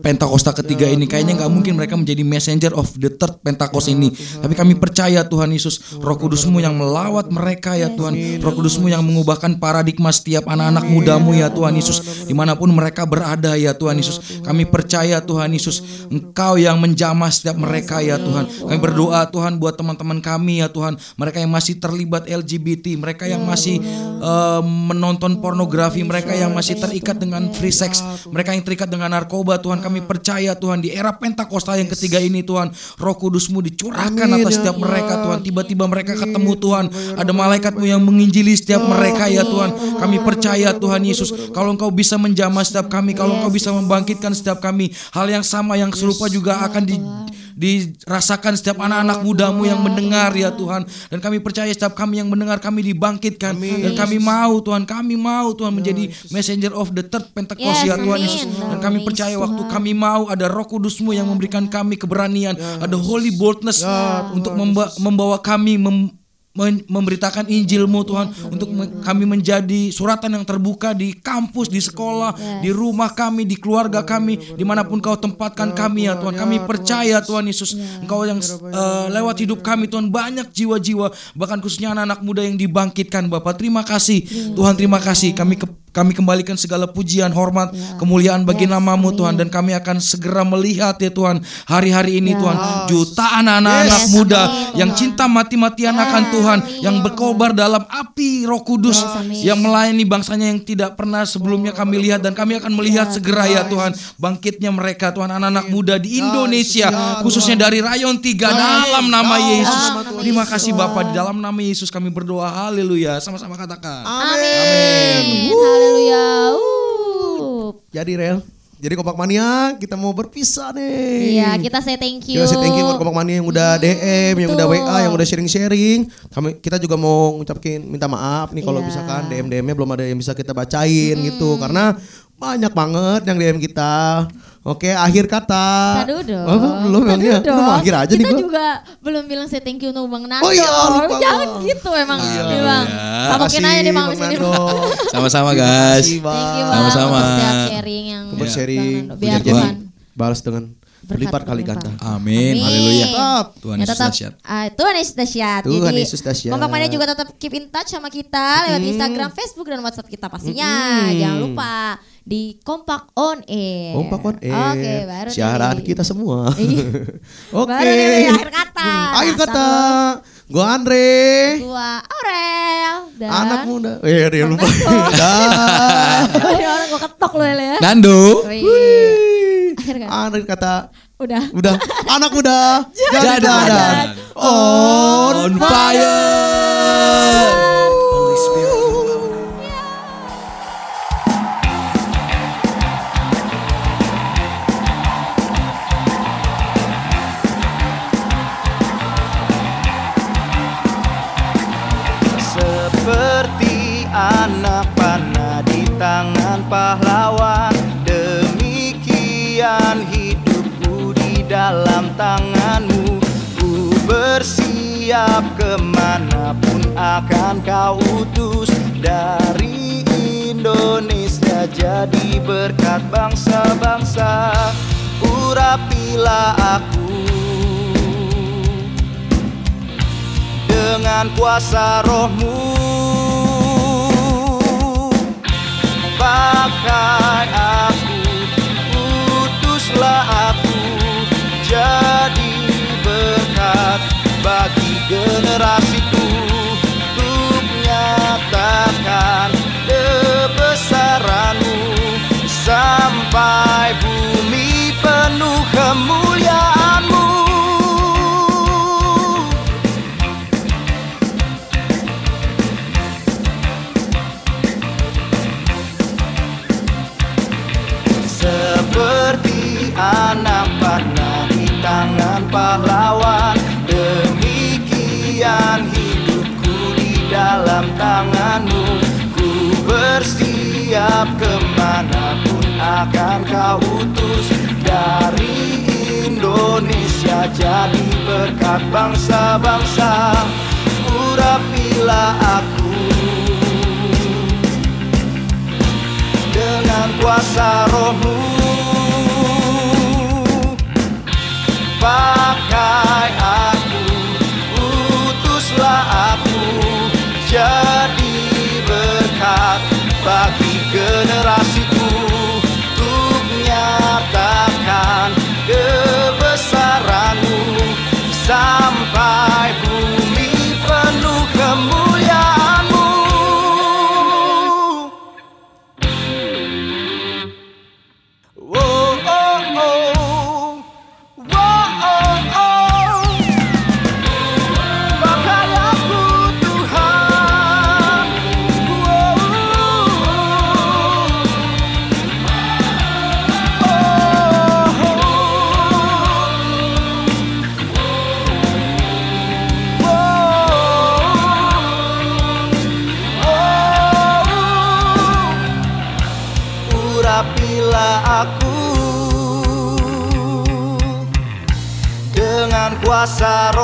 Pentakosta ketiga ini. Kayaknya nggak mungkin mereka menjadi messenger of the third Pentakos ini. Tapi kami percaya Tuhan Yesus Roh Kudusmu yang melawat mereka ya Tuhan. Roh Kudusmu yang mengubahkan paradigma setiap anak-anak mudamu ya Tuhan Yesus. Di mana pun mereka berada ya Tuhan Yesus. Kami percaya Tuhan Yesus Engkau yang menjamah setiap mereka ya Tuhan. Kami berdoa Tuhan buat teman-teman kami ya Tuhan. Mereka yang masih terlibat LGBT mereka yang masih eh, menonton pornografi mereka yang masih terikat dengan free sex. Mereka yang terikat dengan narkoba Tuhan kami percaya Tuhan di era Pentakosta yang ketiga ini Tuhan Roh Kudusmu dicurahkan atas setiap mereka Tuhan. Tiba-tiba mereka ketemu Tuhan. Ada malaikatmu yang menginjili setiap mereka ya Tuhan. Kami percaya Tuhan Yesus kalau Engkau bisa menjamah setiap kami kalau Engkau bisa membangkitkan setiap kami hal yang sama yang serupa juga akan di- dirasakan setiap anak-anak mudamu yang mendengar ya Tuhan. Dan kami percaya setiap kami yang mendengar kami dibangkitkan. Dan kami mau Tuhan, kami mau Tuhan menjadi messenger of the third Pentecost Yes, ya Tuhan amin. Yesus. Dan Amin, kami percaya waktu kami mau ada roh kudusmu yang memberikan kami keberanian. Ada holy boldness untuk memba- membawa kami mem- memberitakan Injilmu Tuhan untuk me- kami menjadi suratan yang terbuka di kampus, di sekolah, di rumah kami, di keluarga kami, di mana pun Kau tempatkan kami ya Tuhan. Kami percaya Tuhan Yesus, Engkau yang eh, lewat hidup kami Tuhan banyak jiwa-jiwa, bahkan khususnya anak-anak muda yang dibangkitkan Bapak. Terima kasih Tuhan, terima kasih. Kami ke- kami kembalikan segala pujian, hormat, kemuliaan bagi namamu Tuhan. Dan kami akan segera melihat ya Tuhan hari-hari ini Tuhan. Jutaan anak-anak Yes, muda amin, yang Tuhan. cinta mati-matian akan Tuhan yang berkobar dalam api Roh Kudus yang melayani bangsanya yang tidak pernah sebelumnya kami lihat. Dan kami akan melihat segera ya Tuhan. Bangkitnya mereka Tuhan anak-anak muda di Indonesia khususnya dari rayon 3 dalam nama Yesus. Terima kasih Bapak. Di dalam nama Yesus kami berdoa. Haleluya. Sama-sama katakan. Amin. Haleluya. Uh. Jadi Rel, jadi Kompak Mania kita mau berpisah nih. Iya, kita say thank you. Kita say thank you buat Kompak Mania yang udah DM, yang udah. WA, yang udah sharing-sharing. Kami kita juga mau ngucapin minta maaf nih kalau Iya. misalkan DM-DM-nya belum ada yang bisa kita bacain gitu karena banyak banget yang DM kita. Oke, akhir kata. Tadu dong. Oh, belum Tadu. Lu dong. mau akhir aja Kita nih gua. juga belum bilang say thank you untuk Bang Nando. Oh iya, lupa Jangan gua. gitu emang. Iya, Nih, Bang. iya. Tabokin aja nih Bang abis ini. Nando. Sama-sama Terima guys. kasih, Bang. Thank you Bang Sama-sama. setiap sharing yang sharing, Bang Nando. Biar jadi Tuhan. balas dengan berlipat kali ganda. Amin. Haleluya. Tetap. Tuhan Ya, Yesus tetap, dahsyat. ah, Tuhan Yesus dahsyat. Tuhan Jadi, Yesus dahsyat. Kompak Mania juga tetap keep in touch sama kita lewat Instagram, Facebook dan WhatsApp kita pastinya. Jangan lupa di Kompak on Air. Kompak on air. Oke, baru Siaran nih. kita semua. Iya. Oke. Baru nih akhir kata. Hmm, Akhir kata. Gua Andre. Gua Aurel dan Anak muda. Eh, dia lupa. Dah. Orang gua ketok lu ya. Nando. Akhir kata. Akhir kata. Udah. Udah. Anak muda. Jadi dadan. On On fire. Seperti tanganmu. Ku bersiap ke mana pun akan kau utus. Dari Indonesia jadi berkat bangsa-bangsa. Urapilah aku. Dengan kuasa rohmu. Pakai aku, bagi generasiku. Untuk nyatakan kebesaranmu Sampai bumi bersiap ke mana pun akan kau utus Dari Indonesia jadi berkat bangsa-bangsa. Urapilah aku. Dengan kuasa rohmu Pakai aku, utuslah aku. Jadi berkat bagi generasiku Untuk nyatakan kebesaranmu. Sampai dengan